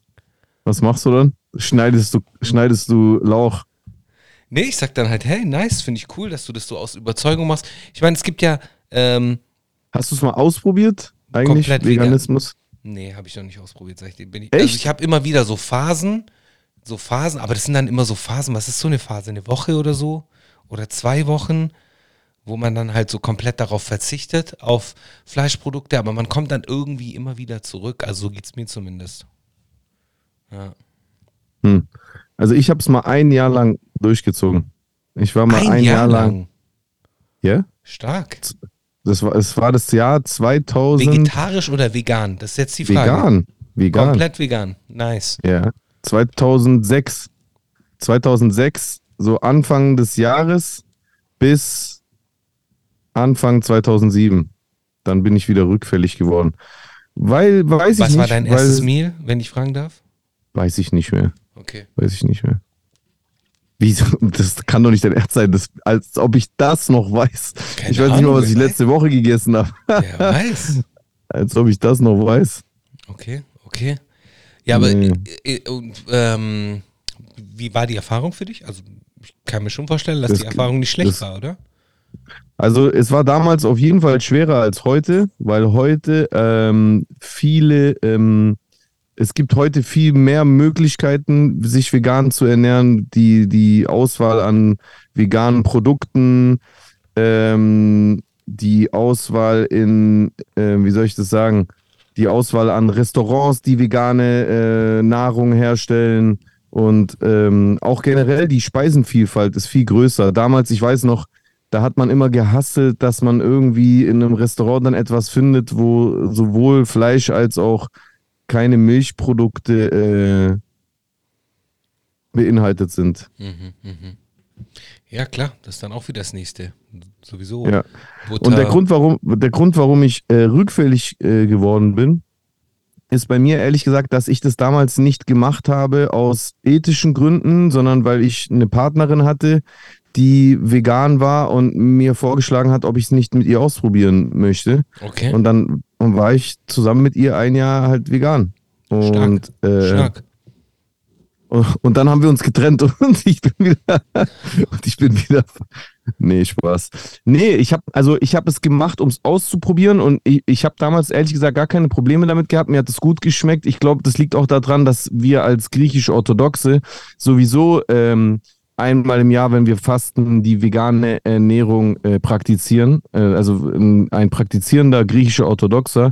Was machst du dann? Schneidest du, schneidest du Lauch? Nee, ich sag dann halt, hey, nice, finde ich cool, dass du das so aus Überzeugung machst. Ich meine, es gibt ja, ähm, Hast du es mal ausprobiert? Eigentlich. Veganismus? nee, habe ich noch nicht ausprobiert, sag ich dir. Bin ich, Also Echt? ich habe immer wieder so Phasen, so Phasen, aber das sind dann immer so Phasen, was ist so eine Phase, eine Woche oder so? Oder zwei Wochen, wo man dann halt so komplett darauf verzichtet, auf Fleischprodukte, aber man kommt dann irgendwie immer wieder zurück. Also so geht's mir zumindest. Ja. Hm. Also ich habe es mal ein Jahr lang durchgezogen. Ich war mal ein, Jahr, lang. Ja? Stark. Das war, es war das Jahr 2000. Vegetarisch oder vegan? Das ist jetzt die Frage. vegan. Vegan. Komplett vegan. Nice. Ja. 2006. 2006, so Anfang des Jahres bis Anfang 2007. Dann bin ich wieder rückfällig geworden. Weil, weiß ich Was nicht. war dein erstes Meal, wenn ich fragen darf? Weiß ich nicht mehr. Okay. Weiß ich nicht mehr. Wieso? Das kann doch nicht dein Ernst sein, das, als ob ich das noch weiß. Keine ich weiß nicht Ahnung, mal, was ich letzte Woche gegessen habe. Wer weiß. (laughs) Als ob ich das noch weiß. Okay, okay. Ja, aber Nee. äh, äh, ähm, wie war die Erfahrung für dich? Also ich kann mir schon vorstellen, dass Das- die Erfahrung nicht schlecht das- war, oder? Also es war damals auf jeden Fall schwerer als heute, weil heute ähm, viele, ähm, es gibt heute viel mehr Möglichkeiten, sich vegan zu ernähren. Die, die Auswahl an veganen Produkten, ähm, die Auswahl in, äh, wie soll ich das sagen, die Auswahl an Restaurants, die vegane äh, Nahrung herstellen und ähm, auch generell die Speisenvielfalt ist viel größer. Damals, ich weiß noch, da hat man immer gehasselt, dass man irgendwie in einem Restaurant dann etwas findet, wo sowohl Fleisch als auch keine Milchprodukte äh, beinhaltet sind. Mhm, mhm. Ja, klar, das ist dann auch wieder das nächste. Sowieso. Ja. Butter. Und der Grund, warum, der Grund, warum ich äh, rückfällig äh, geworden bin, ist bei mir ehrlich gesagt, dass ich das damals nicht gemacht habe aus ethischen Gründen, sondern weil ich eine Partnerin hatte, die vegan war und mir vorgeschlagen hat, ob ich es nicht mit ihr ausprobieren möchte. Okay. Und dann war ich zusammen mit ihr ein Jahr halt vegan. Und, äh, Stark. (laughs) und dann haben wir uns getrennt (laughs) und ich bin wieder und ich bin wieder Nee, Spaß. Nee, ich habe also ich habe es gemacht, um es auszuprobieren und ich, ich habe damals ehrlich gesagt gar keine Probleme damit gehabt. Mir hat es gut geschmeckt. Ich glaube, das liegt auch daran, dass wir als griechisch-orthodoxe sowieso ähm, einmal im Jahr, wenn wir fasten, die vegane Ernährung äh, praktizieren. Äh, also ein, ein praktizierender griechischer Orthodoxer,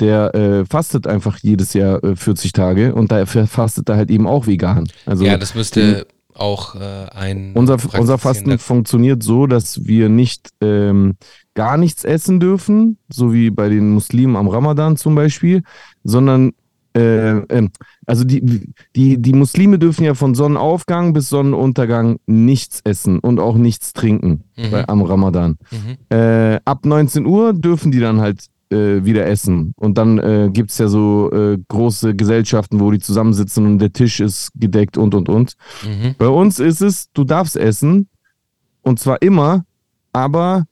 der äh, fastet einfach jedes Jahr äh, 40 Tage und da fastet er halt eben auch vegan. Also ja, das müsste auch äh, ein. unser, unser Fasten funktioniert so, dass wir nicht ähm, gar nichts essen dürfen, so wie bei den Muslimen am Ramadan zum Beispiel, sondern äh, ähm, also die, die, die Muslime dürfen ja von Sonnenaufgang bis Sonnenuntergang nichts essen und auch nichts trinken Mhm. bei, am Ramadan. Mhm. Äh, ab 19 Uhr dürfen die dann halt äh, wieder essen. Und dann äh, gibt es ja so äh, große Gesellschaften, wo die zusammensitzen und der Tisch ist gedeckt und und und. Mhm. Bei uns ist es, du darfst essen und zwar immer, aber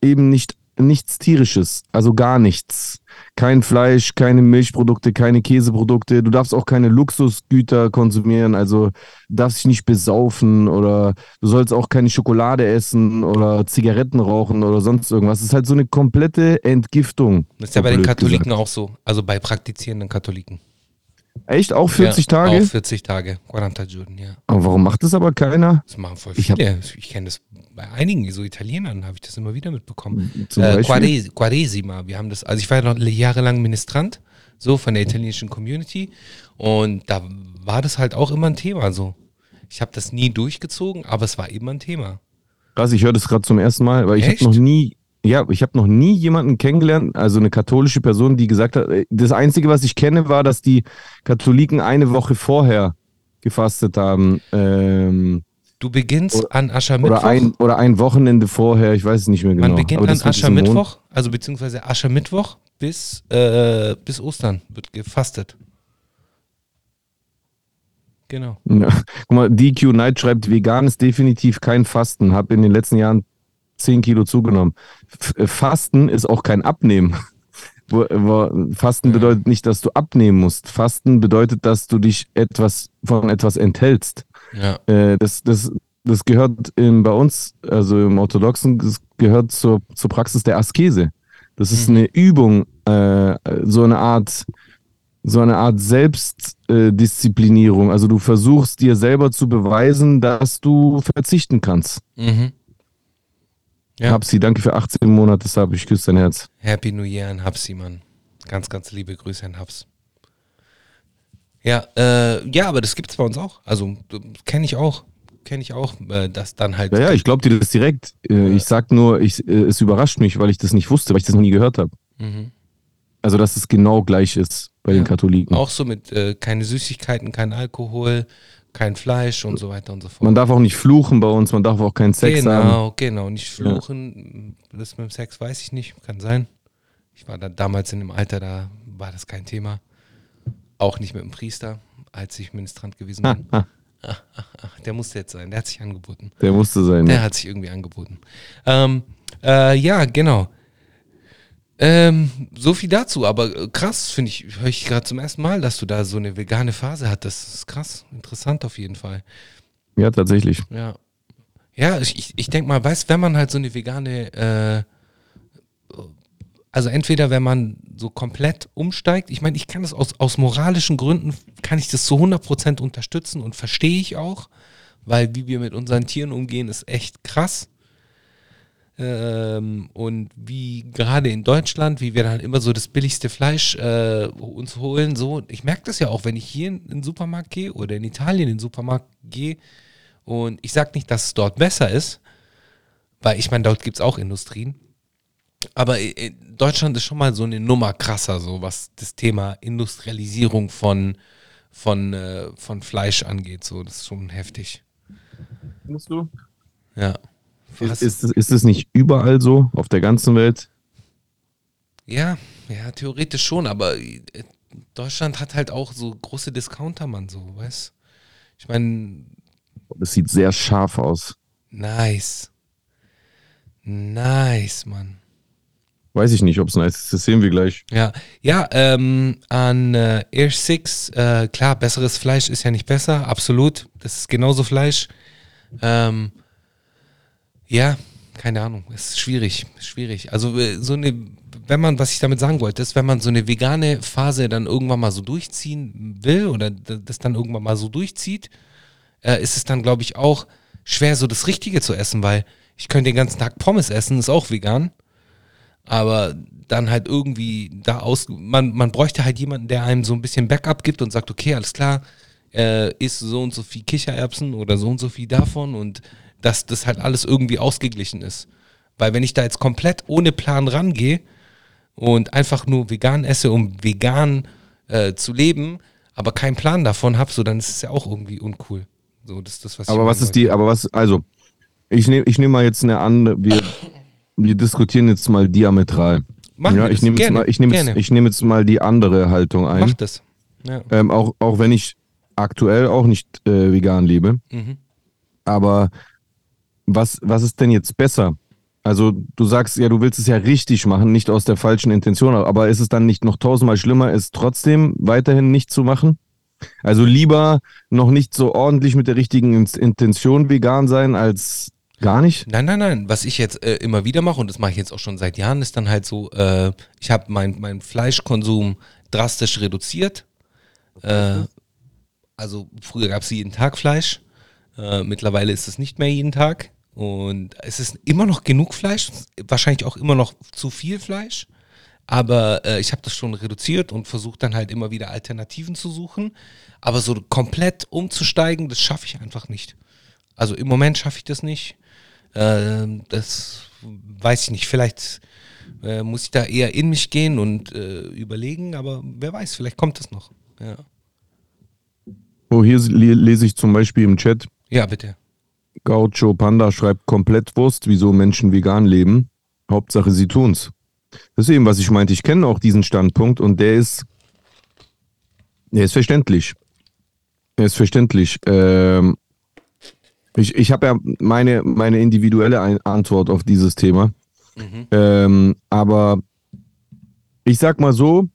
eben nicht nichts tierisches, also gar nichts. Kein Fleisch, keine Milchprodukte, keine Käseprodukte. Du darfst auch keine Luxusgüter konsumieren, also du darfst dich nicht besaufen oder du sollst auch keine Schokolade essen oder Zigaretten rauchen oder sonst irgendwas. Es ist halt so eine komplette Entgiftung. Das ist ja bei den Katholiken gesagt. auch so. Also bei praktizierenden Katholiken. Echt? Auch 40 ja, Tage? Auch 40 Tage. 40 Giorni, ja. Aber warum macht das aber keiner? Das machen voll Ich viele. Ich, kenne das bei einigen, so Italienern, habe ich das immer wieder mitbekommen. Zum Äh? Quares, Quaresima, wir haben das, also ich war ja noch jahrelang Ministrant, so von der italienischen Community und da war das halt auch immer ein Thema so. Ich habe das nie durchgezogen, aber es war immer ein Thema. Krass, ich höre das gerade zum ersten Mal, weil ich habe noch nie, ja, ich habe noch nie jemanden kennengelernt, also eine katholische Person, die gesagt hat, äh, das Einzige, was ich kenne, war, dass die Katholiken eine Woche vorher gefastet haben. Ähm, Du beginnst Oder- an Aschermittwoch. oder, ein, oder ein Wochenende vorher, ich weiß es nicht mehr genau. Man beginnt an Aschermittwoch, also beziehungsweise Aschermittwoch bis, äh, bis Ostern wird gefastet. Genau. Ja. Guck mal, DQ Knight schreibt, vegan ist definitiv kein Fasten. Hab in den letzten Jahren 10 Kilo zugenommen. Äh, Fasten ist auch kein Abnehmen. (laughs) Fasten bedeutet nicht, dass du abnehmen musst. Fasten bedeutet, dass du dich etwas von etwas enthältst. Ja. Äh, das, das, das gehört im, bei uns, also im Orthodoxen, das gehört zur, zur Praxis der Askese. Das ist Mhm. eine Übung, äh, so eine Art, so eine Art Selbstdisziplinierung. Äh, also du versuchst dir selber zu beweisen, dass du verzichten kannst. Mhm. Ja. Hapsi, danke für 18 Monate, Sab, ich küsse dein Herz. Happy New Year an Hapsi, Mann. Ganz, ganz liebe Grüße an Haps. Ja, äh, ja, aber das gibt's bei uns auch. Also kenne ich auch. Kenne ich auch, äh, dass dann halt. Ja, ja, ich glaube dir das direkt. Äh, Ich sag nur, ich, äh, es überrascht mich, weil ich das nicht wusste, weil ich das noch nie gehört habe. Mhm. Also, dass es genau gleich ist bei den Ja. Katholiken. Auch so mit äh, keine Süßigkeiten, kein Alkohol, kein Fleisch und so weiter und so fort. Man darf auch nicht fluchen bei uns, man darf auch keinen Sex haben. genau, genau. Nicht fluchen. Das mit dem Sex weiß ich nicht. Kann sein. Ich war da damals in dem Alter, da war das kein Thema. Auch nicht mit dem Priester, als ich Ministrant gewesen bin. Ah, (laughs) Der musste jetzt sein. Der hat sich angeboten. der musste sein. Der Ne? hat sich irgendwie angeboten. Ähm, äh, ja, genau. Ähm, so viel dazu, aber äh, krass, finde ich, höre ich gerade zum ersten Mal, dass du da so eine vegane Phase hattest. Das ist krass, interessant auf jeden Fall. Ja, tatsächlich. Ja. Ja, ich, ich- ich denke mal, weißt wenn man halt so eine vegane, äh, also entweder wenn man so komplett umsteigt, ich meine, ich kann das aus, aus moralischen Gründen, kann ich das zu 100% unterstützen und verstehe ich auch, weil wie wir mit unseren Tieren umgehen, ist echt krass. Ähm, und wie gerade in Deutschland, wie wir dann immer so das billigste Fleisch äh, uns holen, so. Ich merke das ja auch, wenn ich hier in den Supermarkt gehe oder in Italien in den Supermarkt gehe. Und ich sage nicht, dass es dort besser ist, weil ich meine, dort gibt es auch Industrien. Aber in Deutschland ist schon mal so eine Nummer krasser, so was das Thema Industrialisierung von, von, äh, von Fleisch angeht. So, das ist schon heftig. Findest du? Ja. Ist, ist, ist es nicht überall so, auf der ganzen Welt? Ja, ja, theoretisch schon, aber äh, Deutschland hat halt auch so große Discounter, Mann, so, weißt Ich meine, Es sieht sehr scharf aus. nice. Nice, Mann. Weiß ich nicht, ob es nice ist. Das sehen wir gleich. Ja, ja, ähm, an äh, Air 6, äh, klar, besseres Fleisch ist ja nicht besser, absolut. Das ist genauso Fleisch. Ähm, ja, keine Ahnung, ist schwierig, schwierig. Also äh, so eine, wenn man, was ich damit sagen wollte, ist, wenn man so eine vegane Phase dann irgendwann mal so durchziehen will oder das dann irgendwann mal so durchzieht, äh, ist es dann, glaube ich, auch schwer, so das Richtige zu essen, weil ich könnte den ganzen Tag Pommes essen, ist auch vegan aber dann halt irgendwie da aus, man, man bräuchte halt jemanden, der einem so ein bisschen Backup gibt und sagt, okay, alles klar, äh, isst so und so viel Kichererbsen oder so und so viel davon und dass das halt alles irgendwie ausgeglichen ist. Weil wenn ich da jetzt komplett ohne Plan rangehe und einfach nur vegan esse, um vegan äh, zu leben, aber keinen Plan davon habe, so dann ist es ja auch irgendwie uncool. So, das das, was Aber was ist die, aber was, also, ich nehme ich nehm mal jetzt eine andere, wir, wir diskutieren jetzt mal diametral. Machen ja, ich das. nehme jetzt, mal- ich nehm jetzt, ich nehm jetzt mal die andere Haltung ein. Mach das. Ja. Ähm, auch, auch wenn ich aktuell auch nicht äh, vegan lebe. Mhm. Aber was, was ist denn jetzt besser? Also du sagst ja, du willst es ja richtig machen, nicht aus der falschen Intention, aber ist es dann nicht noch tausendmal schlimmer, es trotzdem weiterhin nicht zu machen? Also lieber noch nicht so ordentlich mit der richtigen In- Intention vegan sein, als gar nicht? Nein, nein, nein. Was ich jetzt äh, immer wieder mache, und das mache ich jetzt auch schon seit Jahren, ist dann halt so, äh, ich habe meinen mein Fleischkonsum drastisch reduziert. Äh, also früher gab es jeden Tag Fleisch. Äh, mittlerweile ist es nicht mehr jeden Tag. Und es ist immer noch genug Fleisch, wahrscheinlich auch immer noch zu viel Fleisch. Aber äh, ich habe das schon reduziert und versuche dann halt immer wieder Alternativen zu suchen. Aber so komplett umzusteigen, das schaffe ich einfach nicht. Also im Moment schaffe ich das nicht. Ähm, das weiß ich nicht. Vielleicht äh, muss ich da eher in mich gehen und äh, überlegen, aber wer weiß, vielleicht kommt das noch. Ja, Oh, hier le- lese ich zum Beispiel im Chat, ja bitte. Gaucho Panda schreibt Komplettwurst, wieso Menschen vegan leben. Hauptsache, sie tun's. Das ist eben, was ich meinte. Ich kenne auch diesen Standpunkt und der ist, der ist verständlich. Der ist verständlich. Ähm, ich ich habe ja meine, meine individuelle Antwort auf dieses Thema. Mhm. Ähm, aber ich sag mal so,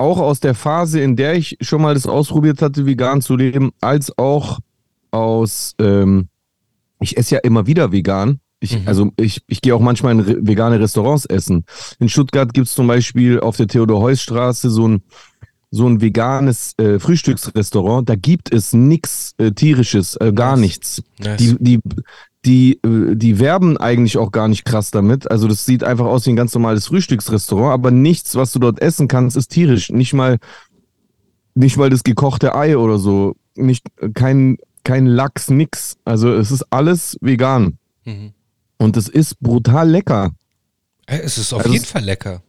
auch aus der Phase, in der ich schon mal das ausprobiert hatte, vegan zu leben, als auch aus, ähm, ich esse ja immer wieder vegan. Ich, Mhm. Also ich, ich gehe auch manchmal in re vegane Restaurants essen. In Stuttgart gibt es zum Beispiel auf der Theodor-Heuss-Straße so ein, so ein veganes äh, Frühstücksrestaurant. Da gibt es nichts äh, tierisches, äh, gar Nice. nichts. Nice. Die, die, die, äh, die werben eigentlich auch gar nicht krass damit. Also das sieht einfach aus wie ein ganz normales Frühstücksrestaurant, aber nichts, was du dort essen kannst, ist tierisch. Nicht mal, nicht mal das gekochte Ei oder so. Nicht, kein, kein Lachs, nix. Also es ist alles vegan. Mhm. Und es ist brutal lecker. Äh, Es ist auf Also jeden Fall lecker.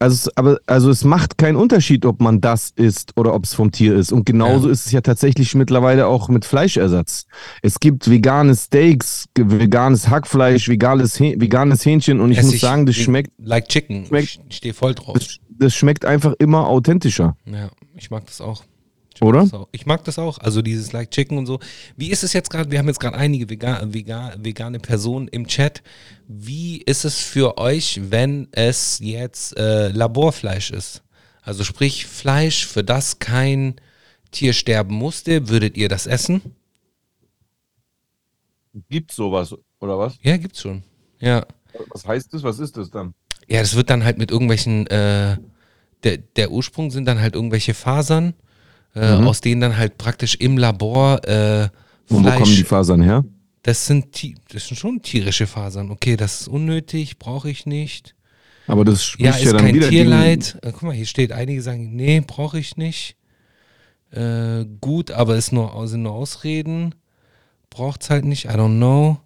Also es, aber, also es macht keinen Unterschied, ob man das isst oder ob es vom Tier ist. Und genauso Ja. ist es ja tatsächlich mittlerweile auch mit Fleischersatz. Es gibt vegane Steaks, veganes Hackfleisch, veganes, veganes Hähnchen und ich Ess muss sagen, das schmeckt, Like Chicken. schmeckt- ich stehe voll drauf. das, das schmeckt einfach immer authentischer, Ja, ich mag das auch. Ich mag oder? das auch. Ich mag das auch. Also dieses Like Chicken und so. Wie ist es jetzt gerade? Wir haben jetzt gerade einige vega vega vegane Personen im Chat. Wie ist es für euch, wenn es jetzt äh, Laborfleisch ist? Also sprich Fleisch, für das kein Tier sterben musste. Würdet ihr das essen? Gibt sowas, oder was? Ja, gibt's schon. Ja. Was heißt das? Was ist das dann? Ja, das wird dann halt mit irgendwelchen, äh, der, der Ursprung sind dann halt irgendwelche Fasern, äh, Mhm. aus denen dann halt praktisch im Labor äh, Und wo kommen die Fasern her? Das sind, das sind schon tierische Fasern. Okay, das ist unnötig, brauche ich nicht. Aber das spricht Ja, ja, dann kein wieder Tierleid. Äh, guck mal, hier steht, einige sagen, nee, brauche ich nicht. Äh, gut, aber ist nur, sind nur Ausreden. Braucht's halt nicht, I don't know.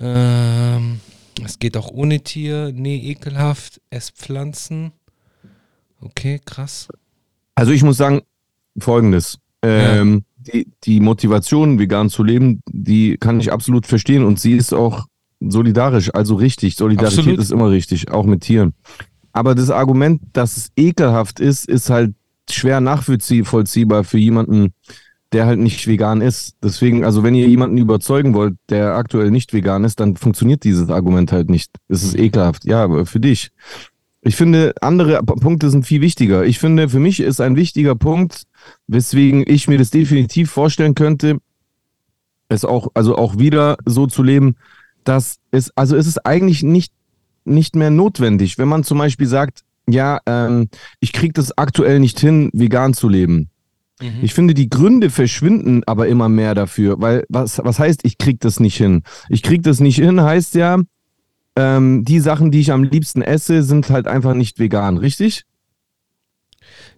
Ähm, es geht auch ohne Tier. Nee, ekelhaft. Ess Pflanzen. Okay, krass. Also ich muss sagen, folgendes. Ähm, die, die Motivation, vegan zu leben, die kann ich absolut verstehen und sie ist auch solidarisch, also richtig. Solidarität Absolut. ist immer richtig, auch mit Tieren. Aber das Argument, dass es ekelhaft ist, ist halt schwer nachvollziehbar für jemanden, der halt nicht vegan ist. Deswegen, also wenn ihr jemanden überzeugen wollt, der aktuell nicht vegan ist, dann funktioniert dieses Argument halt nicht. Es ist ekelhaft. Ja, aber für dich. Ich finde, andere Punkte sind viel wichtiger. Ich finde, für mich ist ein wichtiger Punkt, weswegen ich mir das definitiv vorstellen könnte, es auch, also auch wieder so zu leben, dass es, also es ist eigentlich nicht, nicht mehr notwendig, wenn man zum Beispiel sagt, ja, ähm, ich kriege das aktuell nicht hin, vegan zu leben. Mhm. Ich finde, die Gründe verschwinden aber immer mehr dafür, weil was, was heißt, ich krieg das nicht hin? Ich krieg das nicht hin, heißt ja, ähm, die Sachen, die ich am liebsten esse, sind halt einfach nicht vegan, richtig?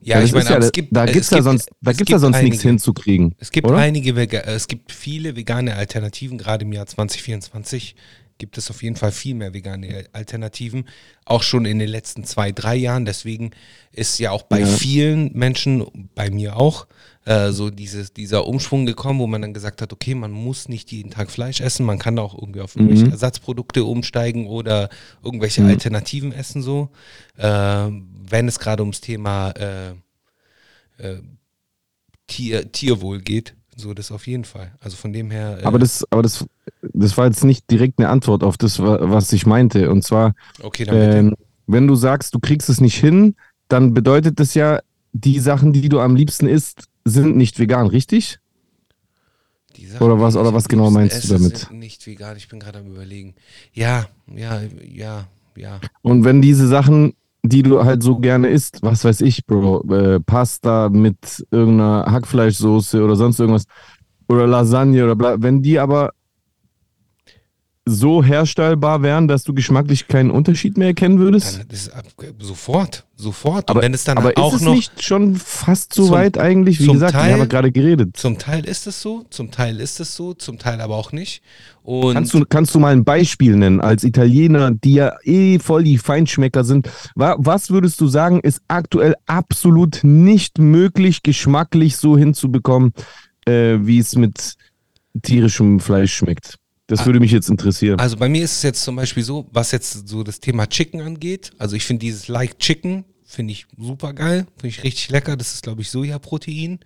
Ja, das ich meine, ja, es gibt, da gibt's es ja gibt- sonst, da es gibt's ja gibt sonst nichts einige. hinzukriegen. Es gibt oder? einige, es gibt viele vegane Alternativen, gerade im Jahr 2024 gibt es auf jeden Fall viel mehr vegane Alternativen, auch schon in den letzten zwei, drei Jahren. Deswegen ist ja auch bei Ja. vielen Menschen, bei mir auch, äh, so dieses, dieser Umschwung gekommen, wo man dann gesagt hat, okay, man muss nicht jeden Tag Fleisch essen, man kann auch irgendwie auf irgendwelche Mhm. Ersatzprodukte umsteigen oder irgendwelche Alternativen essen so. Äh, wenn es gerade ums Thema äh, äh, Tier, Tierwohl geht. So, das auf jeden Fall. Also von dem her. Äh, Aber das, aber das, das war jetzt nicht direkt eine Antwort auf das, wa- was ich meinte. Und zwar, okay, ähm, wenn du sagst, du kriegst es nicht hin, dann bedeutet das ja, die Sachen, die du am liebsten isst, sind nicht vegan, richtig? Oder was- oder was genau meinst du damit? Sind nicht vegan. Ich bin gerade am überlegen. Ja, ja, ja, ja. Und wenn diese Sachen, die du halt so gerne isst, was weiß ich, Bro, äh, Pasta mit irgendeiner Hackfleischsoße oder sonst irgendwas, oder Lasagne oder bla, wenn die aber so herstellbar wären, dass du geschmacklich keinen Unterschied mehr erkennen würdest? Ab, sofort, sofort. aber Und wenn es dann aber auch ist es noch. nicht schon fast so Zum- weit eigentlich? Wie gesagt, Teil- wir haben ja gerade geredet. Zum Teil ist es so, zum Teil ist es so, zum Teil aber auch nicht. Und Kannst du, kannst du mal ein Beispiel nennen, als Italiener, die ja eh voll die Feinschmecker sind? Wa was würdest du sagen, ist aktuell absolut nicht möglich, geschmacklich so hinzubekommen, äh, wie es mit tierischem Fleisch schmeckt? Das Ah. würde mich jetzt interessieren. Also bei mir ist es jetzt zum Beispiel so, was jetzt so das Thema Chicken angeht. Also ich finde dieses Like Chicken, finde ich super geil, finde ich richtig lecker. Das ist, glaube ich, Sojaprotein.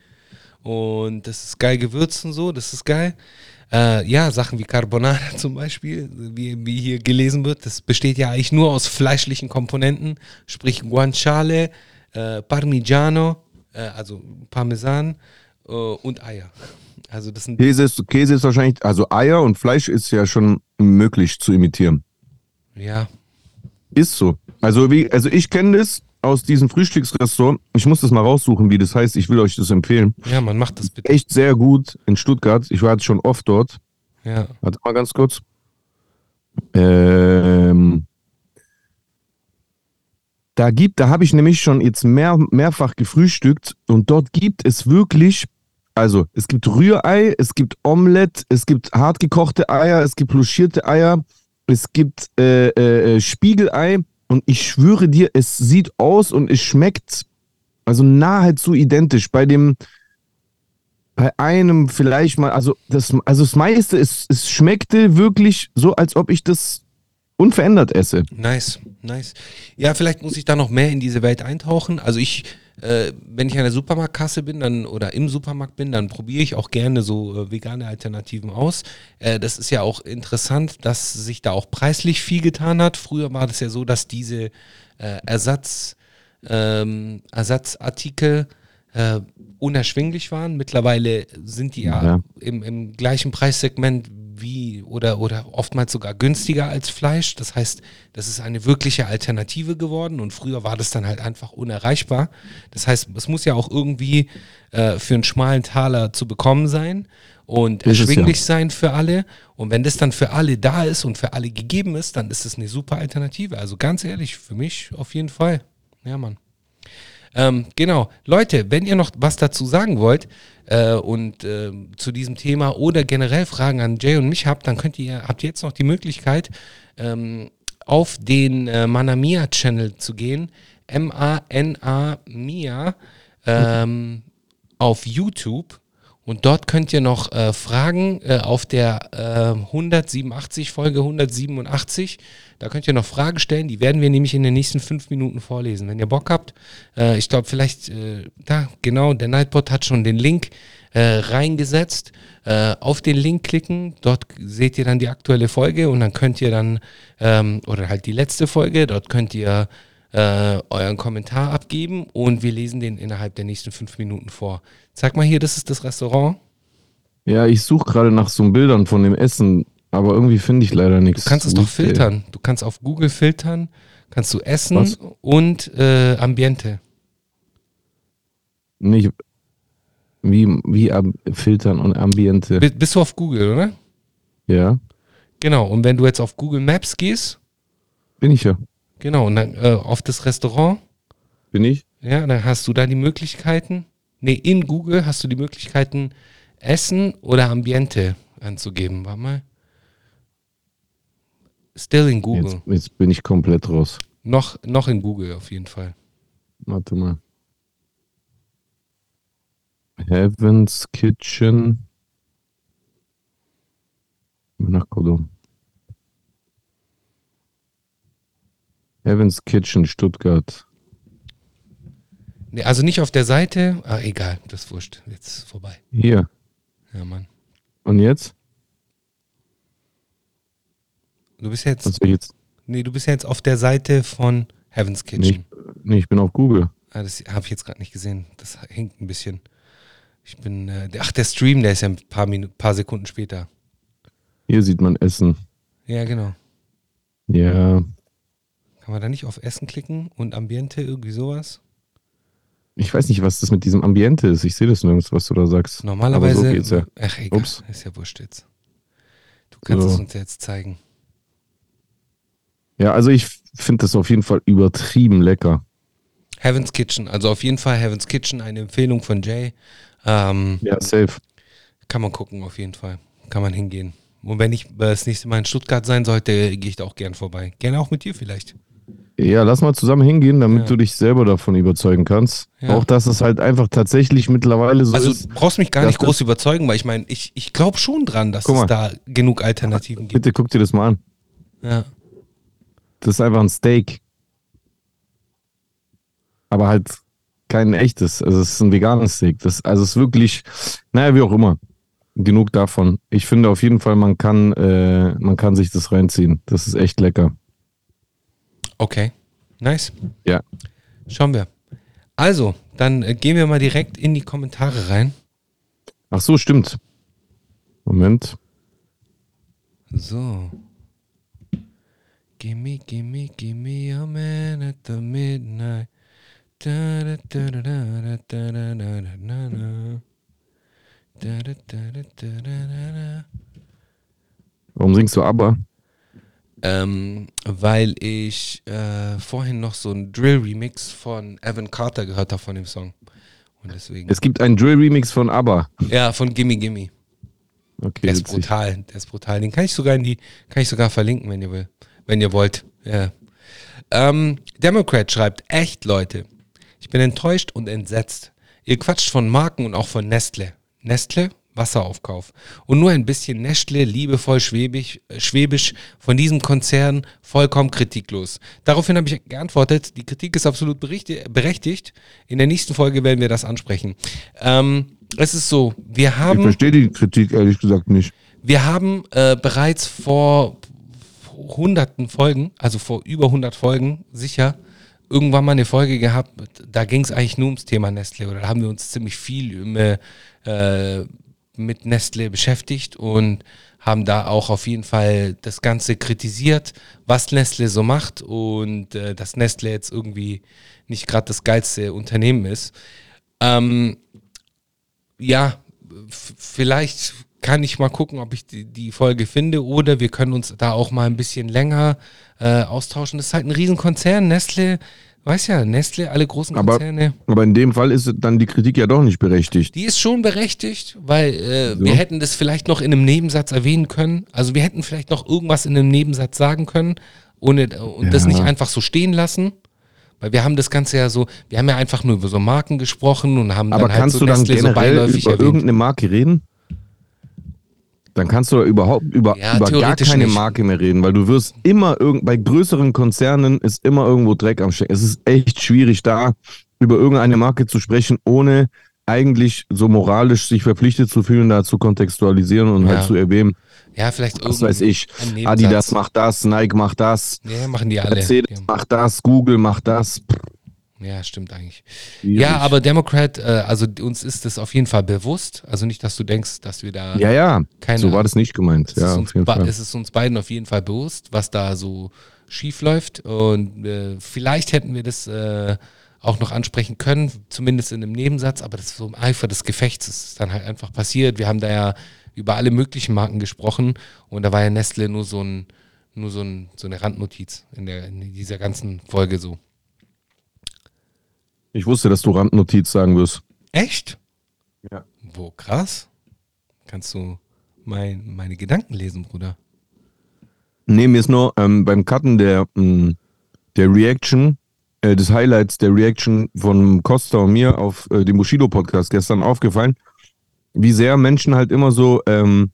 Und das ist geil gewürzt und so, das ist geil. Äh, ja, Sachen wie Carbonara (laughs) zum Beispiel, wie, wie hier gelesen wird, das besteht ja eigentlich nur aus fleischlichen Komponenten, sprich Guanciale, äh, Parmigiano, äh, also Parmesan äh, und Eier. Also das sind Käse ist, Käse ist wahrscheinlich, also Eier und Fleisch ist ja schon möglich zu imitieren. ja, Ist so. Also, wie, also ich kenne das aus diesem Frühstücksrestaurant. Ich muss das mal raussuchen, wie das heißt. Ich will euch das empfehlen. ja, man macht das bitte. Echt sehr gut in Stuttgart. Ich war jetzt schon oft dort. Ja. Warte mal ganz kurz. Ähm, da gibt, da habe ich nämlich schon jetzt mehr, mehrfach gefrühstückt und dort gibt es wirklich, also es gibt Rührei, es gibt Omelette, es gibt hartgekochte Eier, es gibt blanchierte Eier, es gibt äh, äh, Spiegelei und ich schwöre dir, es sieht aus und es schmeckt also nahezu identisch. Bei dem, bei einem vielleicht mal, also das, also das meiste, es, es schmeckte wirklich so, als ob ich das unverändert esse. Nice, nice. Ja, vielleicht muss ich da noch mehr in diese Welt eintauchen. Also ich, äh, wenn ich an der Supermarktkasse bin dann oder im Supermarkt bin, dann probiere ich auch gerne so äh, vegane Alternativen aus. Äh, das ist ja auch interessant, dass sich da auch preislich viel getan hat. Früher war das ja so, dass diese äh, Ersatz, ähm, Ersatzartikel äh, unerschwinglich waren. Mittlerweile sind die ja, Ja. Im, im gleichen Preissegment wie oder, oder oftmals sogar günstiger als Fleisch. Das heißt, das ist eine wirkliche Alternative geworden und früher war das dann halt einfach unerreichbar. Das heißt, es muss ja auch irgendwie äh, für einen schmalen Taler zu bekommen sein und es erschwinglich ja. sein für alle. Und wenn das dann für alle da ist und für alle gegeben ist, dann ist es eine super Alternative. Also ganz ehrlich, für mich auf jeden Fall. Ja, Mann. Ähm, genau. Leute, wenn ihr noch was dazu sagen wollt äh, und ähm, zu diesem Thema oder generell Fragen an Jay und mich habt, dann könnt ihr, habt ihr jetzt noch die Möglichkeit, ähm, auf den äh, Manamia Channel zu gehen. M-A-N-A Mia ähm, auf YouTube. Und dort könnt ihr noch äh, Fragen äh, auf der äh, 187 Folge 187. Da könnt ihr noch Fragen stellen. Die werden wir nämlich in den nächsten fünf Minuten vorlesen. Wenn ihr Bock habt, äh, ich glaube vielleicht, äh, da genau, der Nightbot hat schon den Link äh, reingesetzt. Äh, auf den Link klicken, dort seht ihr dann die aktuelle Folge und dann könnt ihr dann, ähm, oder halt die letzte Folge, dort könnt ihr äh, euren Kommentar abgeben und wir lesen den innerhalb der nächsten fünf Minuten vor. Sag mal hier, das ist das Restaurant. Ja, ich suche gerade nach so Bildern von dem Essen, aber irgendwie finde ich leider nichts. Du kannst es doch filtern. Du kannst auf Google filtern, kannst du Essen Was? und äh, Ambiente. Nicht, wie, wie am, filtern und Ambiente. B bist du auf Google, oder? Ja, Genau. Und wenn du jetzt auf Google Maps gehst, bin ich ja. Genau, und dann äh, auf das Restaurant, Bin ich? ja, dann hast du da die Möglichkeiten. Nee, in Google hast du die Möglichkeiten, Essen oder Ambiente anzugeben. Warte mal. Still in Google. Jetzt, jetzt bin ich komplett raus. Noch, noch in Google auf jeden Fall. Warte mal. Heaven's Kitchen. Nach Cordon. Heaven's Kitchen, Stuttgart. Nee, also nicht auf der Seite. Ah, egal, das ist wurscht. Jetzt vorbei. Hier. Ja, Mann. Und jetzt? Du bist jetzt. Was jetzt? Nee, du bist jetzt auf der Seite von Heaven's Kitchen. Nee, nee, ich bin auf Google. Ah, das habe ich jetzt gerade nicht gesehen. Das hinkt ein bisschen. Ich bin. Äh, ach, der Stream, der ist ja ein paar, Minu paar Sekunden später. Hier sieht man Essen. Ja, genau. Ja, Kann man da nicht auf Essen klicken und Ambiente, irgendwie sowas? ich weiß nicht, was das mit diesem Ambiente ist. Ich sehe das nirgends, was du da sagst. Normalerweise. Aber so geht's ja. Ach, egal. Ups. Ist ja wurscht jetzt. Du kannst So. es uns jetzt zeigen. Ja, also ich finde das auf jeden Fall übertrieben lecker. Heaven's Kitchen. Also auf jeden Fall Heaven's Kitchen, eine Empfehlung von Jay. Ähm, Ja, safe. Kann man gucken, auf jeden Fall. Kann man hingehen. Und wenn ich äh, das nächste Mal in Stuttgart sein sollte, gehe ich da auch gern vorbei. Gerne auch mit dir vielleicht. Ja, lass mal zusammen hingehen, damit Ja. du dich selber davon überzeugen kannst. Ja. Auch dass es halt einfach tatsächlich mittlerweile so Also ist. du brauchst mich gar nicht groß überzeugen, weil ich meine, ich, ich glaube schon dran, dass es da genug Alternativen gibt. Bitte guck dir das mal an. Ja. Das ist einfach ein Steak. Aber halt kein echtes. Also es ist ein veganes Steak. Das, also es ist wirklich, naja, wie auch immer. Genug davon. Ich finde auf jeden Fall, man kann, äh, man kann sich das reinziehen. Das ist echt lecker. Okay. Nice. Ja. Schauen wir. Also, dann äh, gehen wir mal direkt in die Kommentare rein. Ach so, stimmt. Moment. So. Gimme, gimme, gimme a man at the midnight. Da, da, da, da, da, da, da, da, da, da, da. Da, da, da, da, da, da, da, da. Warum singst du aber? Ähm, weil ich äh, vorhin noch so einen Drill-Remix von Evan Carter gehört habe von dem Song. Und deswegen. Es gibt einen Drill-Remix von ABBA. ja, von Gimme Gimme. Okay, Der ist witzig. brutal. Der ist brutal. Den kann ich sogar in die, kann ich sogar verlinken, wenn ihr will. Wenn ihr wollt. Ja. Ähm, Democrat schreibt, echt Leute. Ich bin enttäuscht und entsetzt. Ihr quatscht von Marken und auch von Nestle. Nestle? Wasseraufkauf. Und nur ein bisschen Nestle, liebevoll schwäbisch, äh, schwäbisch von diesem Konzern vollkommen kritiklos. Daraufhin habe ich geantwortet, die Kritik ist absolut berechtigt. In der nächsten Folge werden wir das ansprechen. Ähm, es ist so, wir Ich haben verstehe die Kritik ehrlich gesagt nicht. wir haben äh, bereits vor hunderten Folgen, also vor über 100 Folgen, sicher, irgendwann mal eine Folge gehabt, da ging es eigentlich nur ums Thema Nestle oder da haben wir uns ziemlich viel um, äh, äh, mit Nestle beschäftigt und haben da auch auf jeden Fall das Ganze kritisiert, was Nestle so macht und äh, dass Nestle jetzt irgendwie nicht gerade das geilste Unternehmen ist. Ähm, ja, vielleicht kann ich mal gucken, ob ich die, die Folge finde oder wir können uns da auch mal ein bisschen länger äh, austauschen. Das ist halt ein Riesenkonzern, Nestle, weiß ja, Nestle, alle großen Aber- Konzerne. Aber in dem Fall ist dann die Kritik ja doch nicht berechtigt. Die ist schon berechtigt, weil äh, So. wir hätten das vielleicht noch in einem Nebensatz erwähnen können. Also wir hätten vielleicht noch irgendwas in einem Nebensatz sagen können ohne, und das Ja. nicht einfach so stehen lassen. Weil wir haben das Ganze ja so, wir haben ja einfach nur über so Marken gesprochen und haben Aber dann halt kannst so du dann Nestle so generell beiläufig über erwähnt. irgendeine Marke reden? Dann kannst du überhaupt über, Ja, über gar keine nicht. Marke mehr reden, weil du wirst immer irgend bei größeren Konzernen ist immer irgendwo Dreck am Stecken. Es ist echt schwierig, da über irgendeine Marke zu sprechen, ohne eigentlich so moralisch sich verpflichtet zu fühlen, da zu kontextualisieren und Ja. halt zu erwähnen, Ja, vielleicht was weiß ich. Adidas macht das, Nike macht das, Ja, machen die alle. Mercedes macht das, Google macht das. Pff, Ja, stimmt eigentlich. schwierig. Ja, aber Democrat, äh, also uns ist das auf jeden Fall bewusst. Also nicht, dass du denkst, dass wir da Ja, ja, keine so war das nicht gemeint. es, ist Ja, uns auf jeden Fall. es ist uns beiden auf jeden Fall bewusst, was da so schief läuft. Und äh, vielleicht hätten wir das äh, auch noch ansprechen können, zumindest in einem Nebensatz, aber das ist so im Eifer des Gefechts ist dann halt einfach passiert. Wir haben da ja über alle möglichen Marken gesprochen und da war ja Nestle nur so ein nur so, ein, so eine Randnotiz in, der, in dieser ganzen Folge so. Ich wusste, dass du Randnotiz sagen wirst. Echt? Ja. Wo, krass. Kannst du mein, meine Gedanken lesen, Bruder? Nee, mir ist nur ähm, beim Cutten der, mh, der Reaction, äh, des Highlights der Reaction von Costa und mir auf äh, dem Bushido-Podcast gestern aufgefallen, wie sehr Menschen halt immer so, ähm,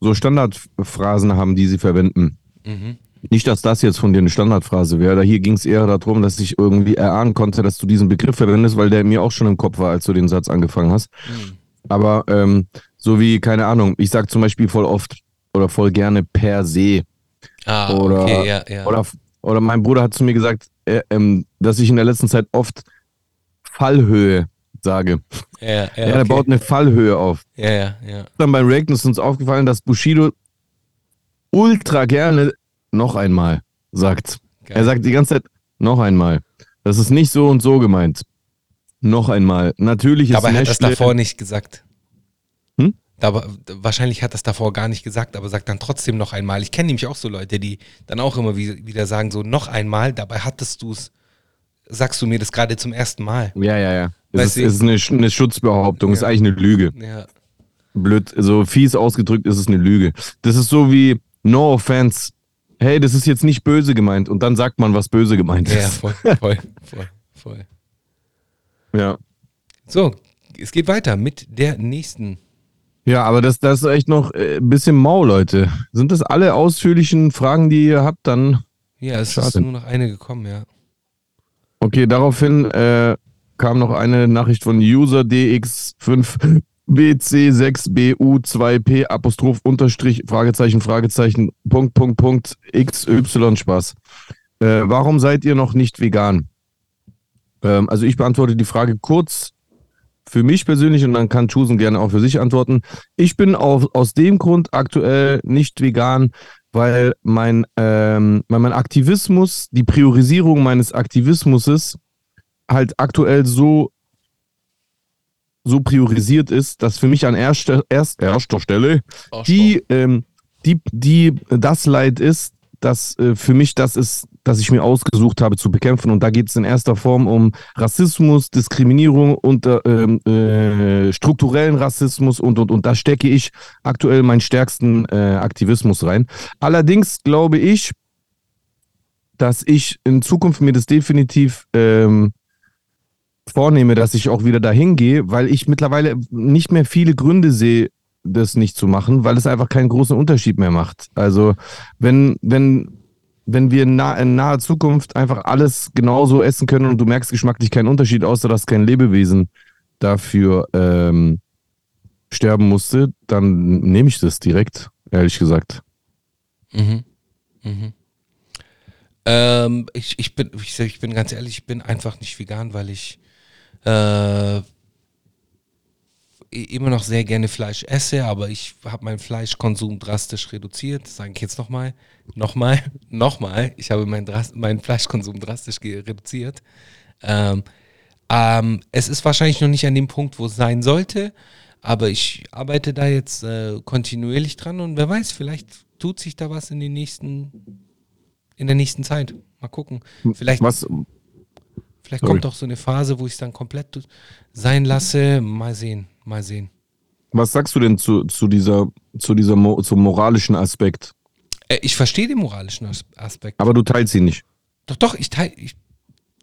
so Standardphrasen haben, die sie verwenden. Mhm. Nicht, dass das jetzt von dir eine Standardphrase wäre. Hier ging es eher darum, dass ich irgendwie erahnen konnte, dass du diesen Begriff verwendest, weil der mir auch schon im Kopf war, als du den Satz angefangen hast. Mhm. Aber ähm, so wie, keine Ahnung, ich sag zum Beispiel voll oft oder voll gerne per se. Ah, Oder- okay, ja, ja. Oder, oder mein Bruder hat zu mir gesagt, äh, ähm, dass ich in der letzten Zeit oft Fallhöhe sage. ja, ja, Ja, er okay. baut eine Fallhöhe auf. ja, ja, ja. Dann beim Reaction ist uns aufgefallen, dass Bushido ultra gerne noch einmal sagt. Geil. Er sagt die ganze Zeit noch einmal. Das ist nicht so und so gemeint. Noch einmal. Natürlich ist Dabei hat das davor nicht gesagt. Hm? Dabei, wahrscheinlich hat das davor gar nicht gesagt, aber sagt dann trotzdem noch einmal. Ich kenne nämlich auch so Leute, die dann auch immer wie- wieder sagen, so noch einmal, dabei hattest du es, sagst du mir das gerade zum ersten Mal. Ja, ja, ja. Es ist, ist eine, eine Schutzbehauptung, ist Ja. eigentlich eine Lüge. Ja, Blöd, so fies ausgedrückt ist es eine Lüge. Das ist so wie No offense. Hey, das ist jetzt nicht böse gemeint und dann sagt man, was böse gemeint ja ist. voll, (laughs) voll, voll, voll. Ja. So, es geht weiter mit der nächsten. Ja, aber das, das ist echt noch äh, ein bisschen mau, Leute. Sind das alle ausführlichen Fragen, die ihr habt? Dann Ja, es ist Schade. nur noch eine gekommen, ja. Okay, daraufhin äh, kam noch eine Nachricht von User DX5BC6BU2P Apostroph Unterstrich Fragezeichen Fragezeichen Punkt Punkt Punkt XY Spaß. Äh, warum seid ihr noch nicht vegan? Ähm, also ich beantworte die Frage kurz für mich persönlich und dann kann Chusen gerne auch für sich antworten. Ich bin auf, aus dem Grund aktuell nicht vegan, weil mein, ähm, weil mein Aktivismus, die Priorisierung meines Aktivismus halt aktuell so, so priorisiert ist, dass für mich an erster, erst, erster Stelle die, ähm, die, die das Leid ist, dass äh, für mich das ist, dass ich mir ausgesucht habe zu bekämpfen. Und da geht es in erster Form um Rassismus, Diskriminierung und äh, ähm, äh, strukturellen Rassismus und, und, und da stecke ich aktuell meinen stärksten äh, Aktivismus rein. Allerdings glaube ich, dass ich in Zukunft mir das definitiv ähm, vornehme, dass ich auch wieder dahin gehe, weil ich mittlerweile nicht mehr viele Gründe sehe, das nicht zu machen, weil es einfach keinen großen Unterschied mehr macht. Also wenn, wenn, wenn wir in, nah, in naher Zukunft einfach alles genauso essen können und du merkst geschmacklich keinen Unterschied, außer dass kein Lebewesen dafür ähm, sterben musste, dann nehme ich das direkt, ehrlich gesagt. Mhm. Mhm. Ähm, ich, ich, bin, ich, ich bin ganz ehrlich, ich bin einfach nicht vegan, weil ich äh, immer noch sehr gerne Fleisch esse, aber ich habe meinen Fleischkonsum drastisch reduziert. Sage ich jetzt nochmal. Nochmal, (laughs) nochmal. Ich habe meinen meinen Fleischkonsum drastisch reduziert. Ähm, ähm, es ist wahrscheinlich noch nicht an dem Punkt, wo es sein sollte, aber ich arbeite da jetzt äh, kontinuierlich dran und wer weiß, vielleicht tut sich da was in den nächsten, in der nächsten Zeit. Mal gucken. Vielleicht, Was, vielleicht sorry. kommt auch so eine Phase, wo ich es dann komplett sein lasse. Mal sehen, mal sehen. was sagst du denn zu, zu dieser, zu dieser Mo zum moralischen Aspekt? Äh, ich verstehe den moralischen As Aspekt. Aber du teilst ihn nicht. Doch, doch, ich teile ich,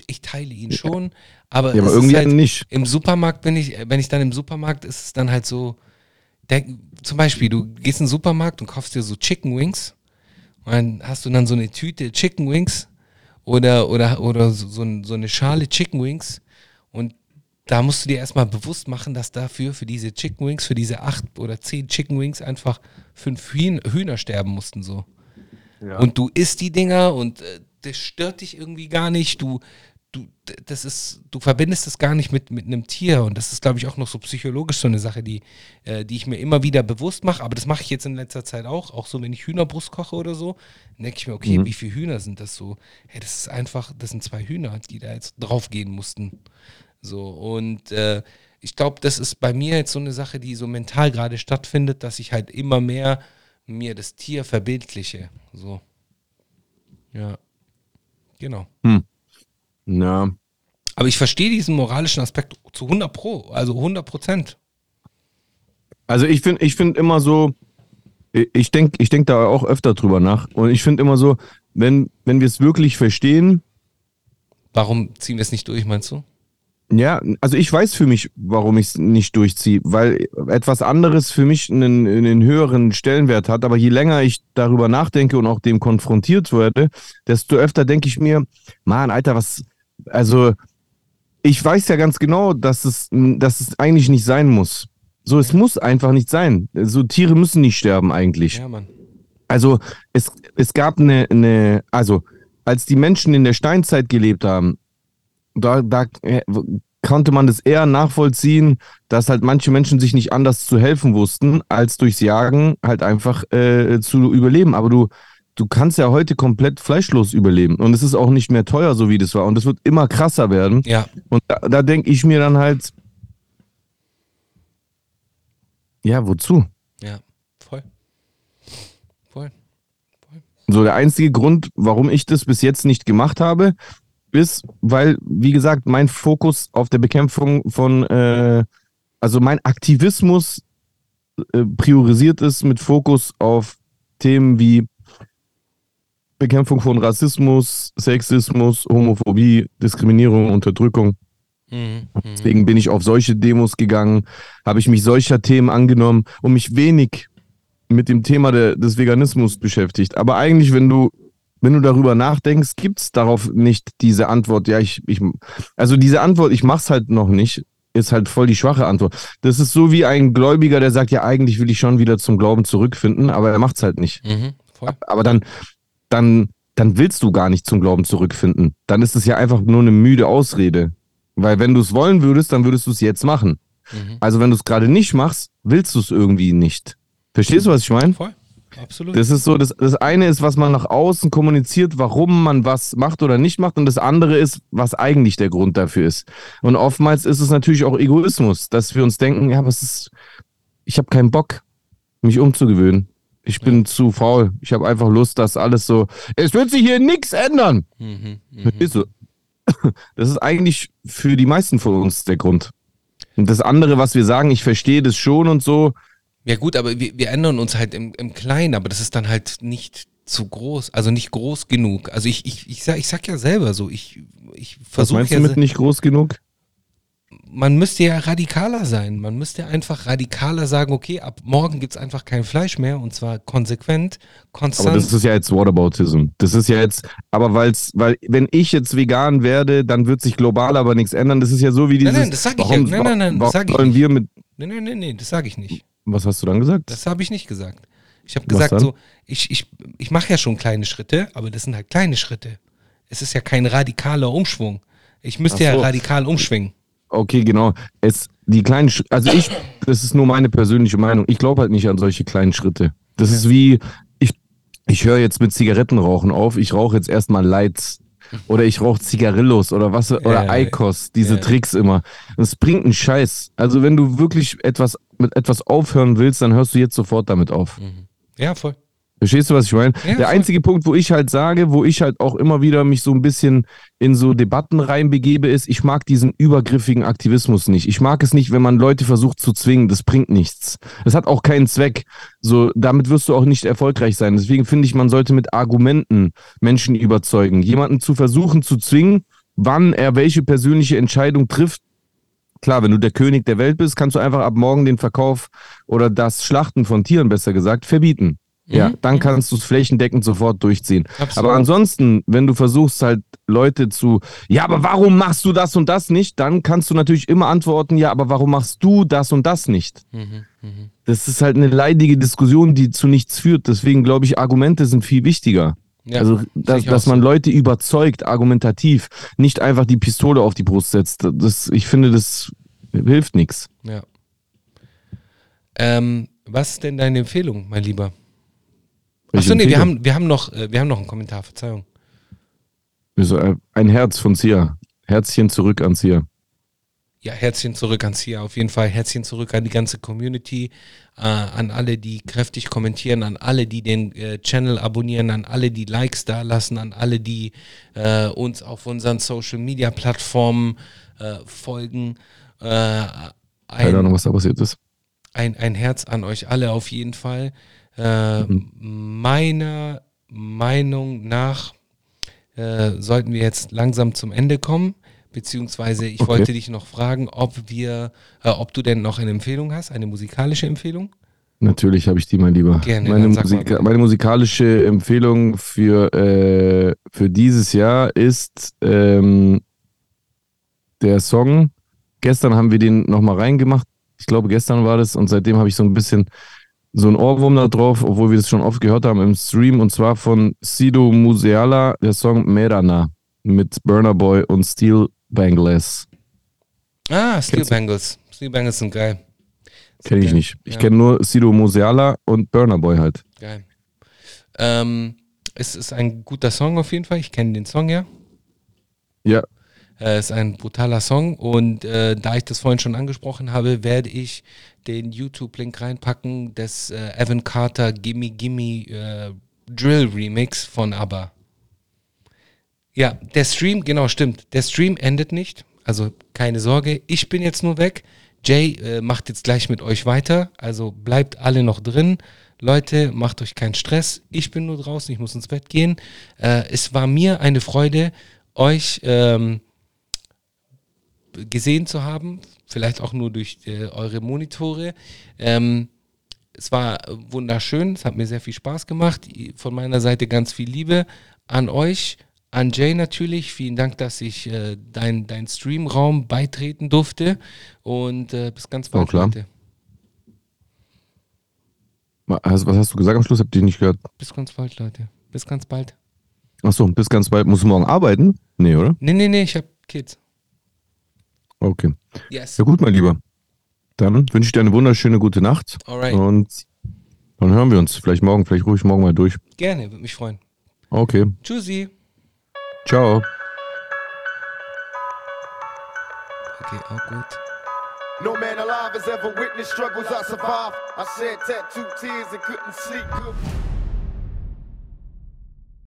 ich teile ihn schon, aber, Ja, aber irgendwie ist halt, nicht. im Supermarkt bin ich, äh, wenn ich dann im Supermarkt ist es dann halt so, denk, zum Beispiel, du gehst in den Supermarkt und kaufst dir so Chicken Wings und dann hast du dann so eine Tüte Chicken Wings oder, oder, oder so, so, ein- so eine Schale Chicken Wings und da musst du dir erstmal bewusst machen, dass dafür, für diese Chicken Wings, für diese acht oder zehn Chicken Wings einfach fünf Hühn- Hühner sterben mussten so. Und du isst die Dinger und äh, das stört dich irgendwie gar nicht. Du, du, das ist, du verbindest das gar nicht mit, mit einem Tier. Und das ist, glaube ich, auch noch so psychologisch so eine Sache, die, äh, die ich mir immer wieder bewusst mache. Aber das mache ich jetzt in letzter Zeit auch. Auch so, wenn ich Hühnerbrust koche oder so, denke ich mir, okay, wie viele Hühner sind das so? Hey, das ist einfach, das sind zwei Hühner, die da jetzt draufgehen mussten. So, und äh, ich glaube, das ist bei mir jetzt so eine Sache, die so mental gerade stattfindet, dass ich halt immer mehr mir das Tier verbildliche. So. Ja. Genau. Ja. Aber ich verstehe diesen moralischen Aspekt zu 100 Pro, also 100 Prozent. Also ich finde ich find immer so, ich denke ich denk da auch öfter drüber nach. Und ich finde immer so, wenn, wenn wir es wirklich verstehen, Warum ziehen wir es nicht durch, meinst du? ja, also ich weiß für mich, warum ich es nicht durchziehe, weil etwas anderes für mich einen, einen höheren Stellenwert hat. Aber je länger ich darüber nachdenke und auch dem konfrontiert werde, desto öfter denke ich mir, Mann, Alter, was, also ich weiß ja ganz genau, dass es, dass es eigentlich nicht sein muss. So, es muss einfach nicht sein. So, Tiere müssen nicht sterben eigentlich. Ja, Mann. Also es, es gab eine, eine, also als die Menschen in der Steinzeit gelebt haben, da, da äh, konnte man das eher nachvollziehen, dass halt manche Menschen sich nicht anders zu helfen wussten, als durchs Jagen halt einfach äh, zu überleben. Aber du, du kannst ja heute komplett fleischlos überleben. Und es ist auch nicht mehr teuer, so wie das war. Und es wird immer krasser werden. Ja, Und da, da denke ich mir dann halt, ja, wozu? ja, voll. Voll. So, der einzige Grund, warum ich das bis jetzt nicht gemacht habe, ist, weil, wie gesagt, mein Fokus auf der Bekämpfung von, äh, also mein Aktivismus äh, priorisiert ist mit Fokus auf Themen wie Bekämpfung von Rassismus, Sexismus, Homophobie, Diskriminierung, Unterdrückung. Mhm. Deswegen bin ich auf solche Demos gegangen, habe ich mich solcher Themen angenommen und mich wenig mit dem Thema de, des Veganismus beschäftigt. Aber eigentlich, wenn du, wenn du darüber nachdenkst, gibt es darauf nicht diese Antwort, ja, ich, ich, also diese Antwort, ich mach's halt noch nicht, ist halt voll die schwache Antwort. Das ist so wie ein Gläubiger, der sagt, ja, eigentlich will ich schon wieder zum Glauben zurückfinden, aber er macht's halt nicht. Mhm. Aber dann, dann, dann willst du gar nicht zum Glauben zurückfinden. Dann ist es ja einfach nur eine müde Ausrede. Weil wenn du es wollen würdest, dann würdest du es jetzt machen. Mhm. Also wenn du es gerade nicht machst, willst du es irgendwie nicht. Verstehst du, was ich meine? Voll. Absolut. Das ist so, das, das eine ist, was man nach außen kommuniziert, warum man was macht oder nicht macht, und das andere ist, was eigentlich der Grund dafür ist. Und oftmals ist es natürlich auch Egoismus, dass wir uns denken, ja, was ist, ich habe keinen Bock, mich umzugewöhnen. Ich bin zu faul. Ich habe einfach Lust, dass alles so. Es wird sich hier nichts ändern. Mhm. Du? (laughs) Das ist eigentlich für die meisten von uns der Grund. Und das andere, was wir sagen, ich verstehe das schon und so, Ja gut, aber wir, wir ändern uns halt im, im Kleinen, aber das ist dann halt nicht zu groß, also nicht groß genug. Also ich, ich, ich, sag, ich sag ja selber so, ich, ich was versuche meinst ja, du mit nicht groß genug? Man müsste ja radikaler sein. Man müsste einfach radikaler sagen, okay, ab morgen gibt es einfach kein Fleisch mehr und zwar konsequent, konstant. Aber das ist ja jetzt Whataboutism. Das ist ja jetzt, aber weil's, weil wenn ich jetzt vegan werde, dann wird sich global aber nichts ändern. Das ist ja so wie dieses. nein, das sag ich ja. warum, Nein, nein, nein, das sag ich sollen nicht. wir mit. nee, nee, nee, nee, das sage ich nicht. Was hast du dann gesagt? Das habe ich nicht gesagt. Ich habe gesagt so, ich, ich, ich mache ja schon kleine Schritte, aber das sind halt kleine Schritte. Es ist ja kein radikaler Umschwung. Ich müsste Ach ja so. radikal umschwingen. Okay, genau. Es, die kleinen, Sch- also ich, das ist nur meine persönliche Meinung. Ich glaube halt nicht an solche kleinen Schritte. Das ist wie, ich, ich höre jetzt mit Zigarettenrauchen auf. Ich rauche jetzt erstmal Lights. Oder ich rauche Zigarillos oder was, oder Ja, Icos, diese ja. Tricks immer. Das bringt einen Scheiß. Also wenn du wirklich etwas, mit etwas aufhören willst, dann hörst du jetzt sofort damit auf. Ja, voll. Verstehst du, was ich meine? Ja, der einzige Punkt, wo ich halt sage, wo ich halt auch immer wieder mich so ein bisschen in so Debatten reinbegebe, ist, ich mag diesen übergriffigen Aktivismus nicht. Ich mag es nicht, wenn man Leute versucht zu zwingen. Das bringt nichts. Das hat auch keinen Zweck. So, damit wirst du auch nicht erfolgreich sein. Deswegen finde ich, man sollte mit Argumenten Menschen überzeugen. Jemanden zu versuchen zu zwingen, wann er welche persönliche Entscheidung trifft, Klar, wenn du der König der Welt bist, kannst du einfach ab morgen den Verkauf oder das Schlachten von Tieren, besser gesagt, verbieten. Ja, Mhm, dann kannst du es flächendeckend sofort durchziehen. Absolut. Aber ansonsten, wenn du versuchst halt Leute zu, ja, aber warum machst du das und das nicht? Dann kannst du natürlich immer antworten, ja, aber warum machst du das und das nicht? Mhm, mhm. Das ist halt eine leidige Diskussion, die zu nichts führt. Deswegen glaube ich, Argumente sind viel wichtiger. Ja, also, dass, dass man. Leute überzeugt, argumentativ, nicht einfach die Pistole auf die Brust setzt. Das, ich finde, das hilft nichts. Ja. Ähm, was ist denn deine Empfehlung, mein Lieber? Achso, nee, wir haben, wir, haben noch, äh, wir haben noch einen Kommentar, Verzeihung. Äh, Ein Herz von Sia. Herzchen zurück an Sia. Ja, Herzchen zurück ans hier, auf jeden Fall. Herzchen zurück an die ganze Community, äh, an alle, die kräftig kommentieren, an alle, die den äh, Channel abonnieren, an alle, die Likes da lassen, an alle, die äh, uns auf unseren Social Media Plattformen äh, folgen. Äh, Keine ein, Ahnung, was da passiert ist. ein, ein Herz an euch alle auf jeden Fall. Äh, Meiner Meinung nach äh, sollten wir jetzt langsam zum Ende kommen. Beziehungsweise ich Okay. wollte dich noch fragen, ob wir, äh, ob du denn noch eine Empfehlung hast, eine musikalische Empfehlung? Natürlich habe ich die, mein Lieber. Gerne, meine, mal Musika meine musikalische Empfehlung für, äh, für dieses Jahr ist ähm, der Song. Gestern haben wir den nochmal reingemacht. Ich glaube, gestern war das und seitdem habe ich so ein bisschen so ein Ohrwurm da drauf, obwohl wir das schon oft gehört haben im Stream und zwar von Sido Museala, der Song Merana mit Burner Boy und Steel Bangles. Ah, Steel Kennst du? Bangles. Steel Bangles sind geil. Kenne ich nicht. Ich Ja. kenne nur Sido Museala und Burner Boy halt. Geil. Ähm, es ist ein guter Song auf jeden Fall. Ich kenne den Song ja. Ja, Äh, ist ein brutaler Song und äh, da ich das vorhin schon angesprochen habe, werde ich den YouTube-Link reinpacken des äh, Evan Carter Gimme Gimme äh, Drill Remix von ABBA. Ja, der Stream, genau, stimmt. Der Stream endet nicht. Also keine Sorge, ich bin jetzt nur weg. Jay äh, macht jetzt gleich mit euch weiter. Also bleibt alle noch drin. Leute, macht euch keinen Stress. Ich bin nur draußen, ich muss ins Bett gehen. Äh, es war mir eine Freude, euch ähm, gesehen zu haben. Vielleicht auch nur durch äh, eure Monitore. Ähm, es war wunderschön, es hat mir sehr viel Spaß gemacht. Von meiner Seite ganz viel Liebe an euch, an Jay natürlich. Vielen Dank, dass ich äh, dein, dein Streamraum beitreten durfte. Und äh, bis ganz bald, Oh, klar. Leute. also, was hast du gesagt am Schluss? Hab dich nicht gehört. Bis ganz bald, Leute. Bis ganz bald. Achso, bis ganz bald. Musst du morgen arbeiten? Nee, oder? Nee, nee, nee, ich hab Kids. Okay. Yes. Ja gut, mein Lieber. Dann wünsche ich dir eine wunderschöne gute Nacht. Alright. Und dann hören wir uns. Vielleicht morgen, vielleicht rufe ich morgen mal durch. Gerne, würde mich freuen. Okay. Tschüssi. Ciao. Okay, auch gut. No man alive has ever witnessed struggles I survived. I shed tattooed tears and couldn't sleep good.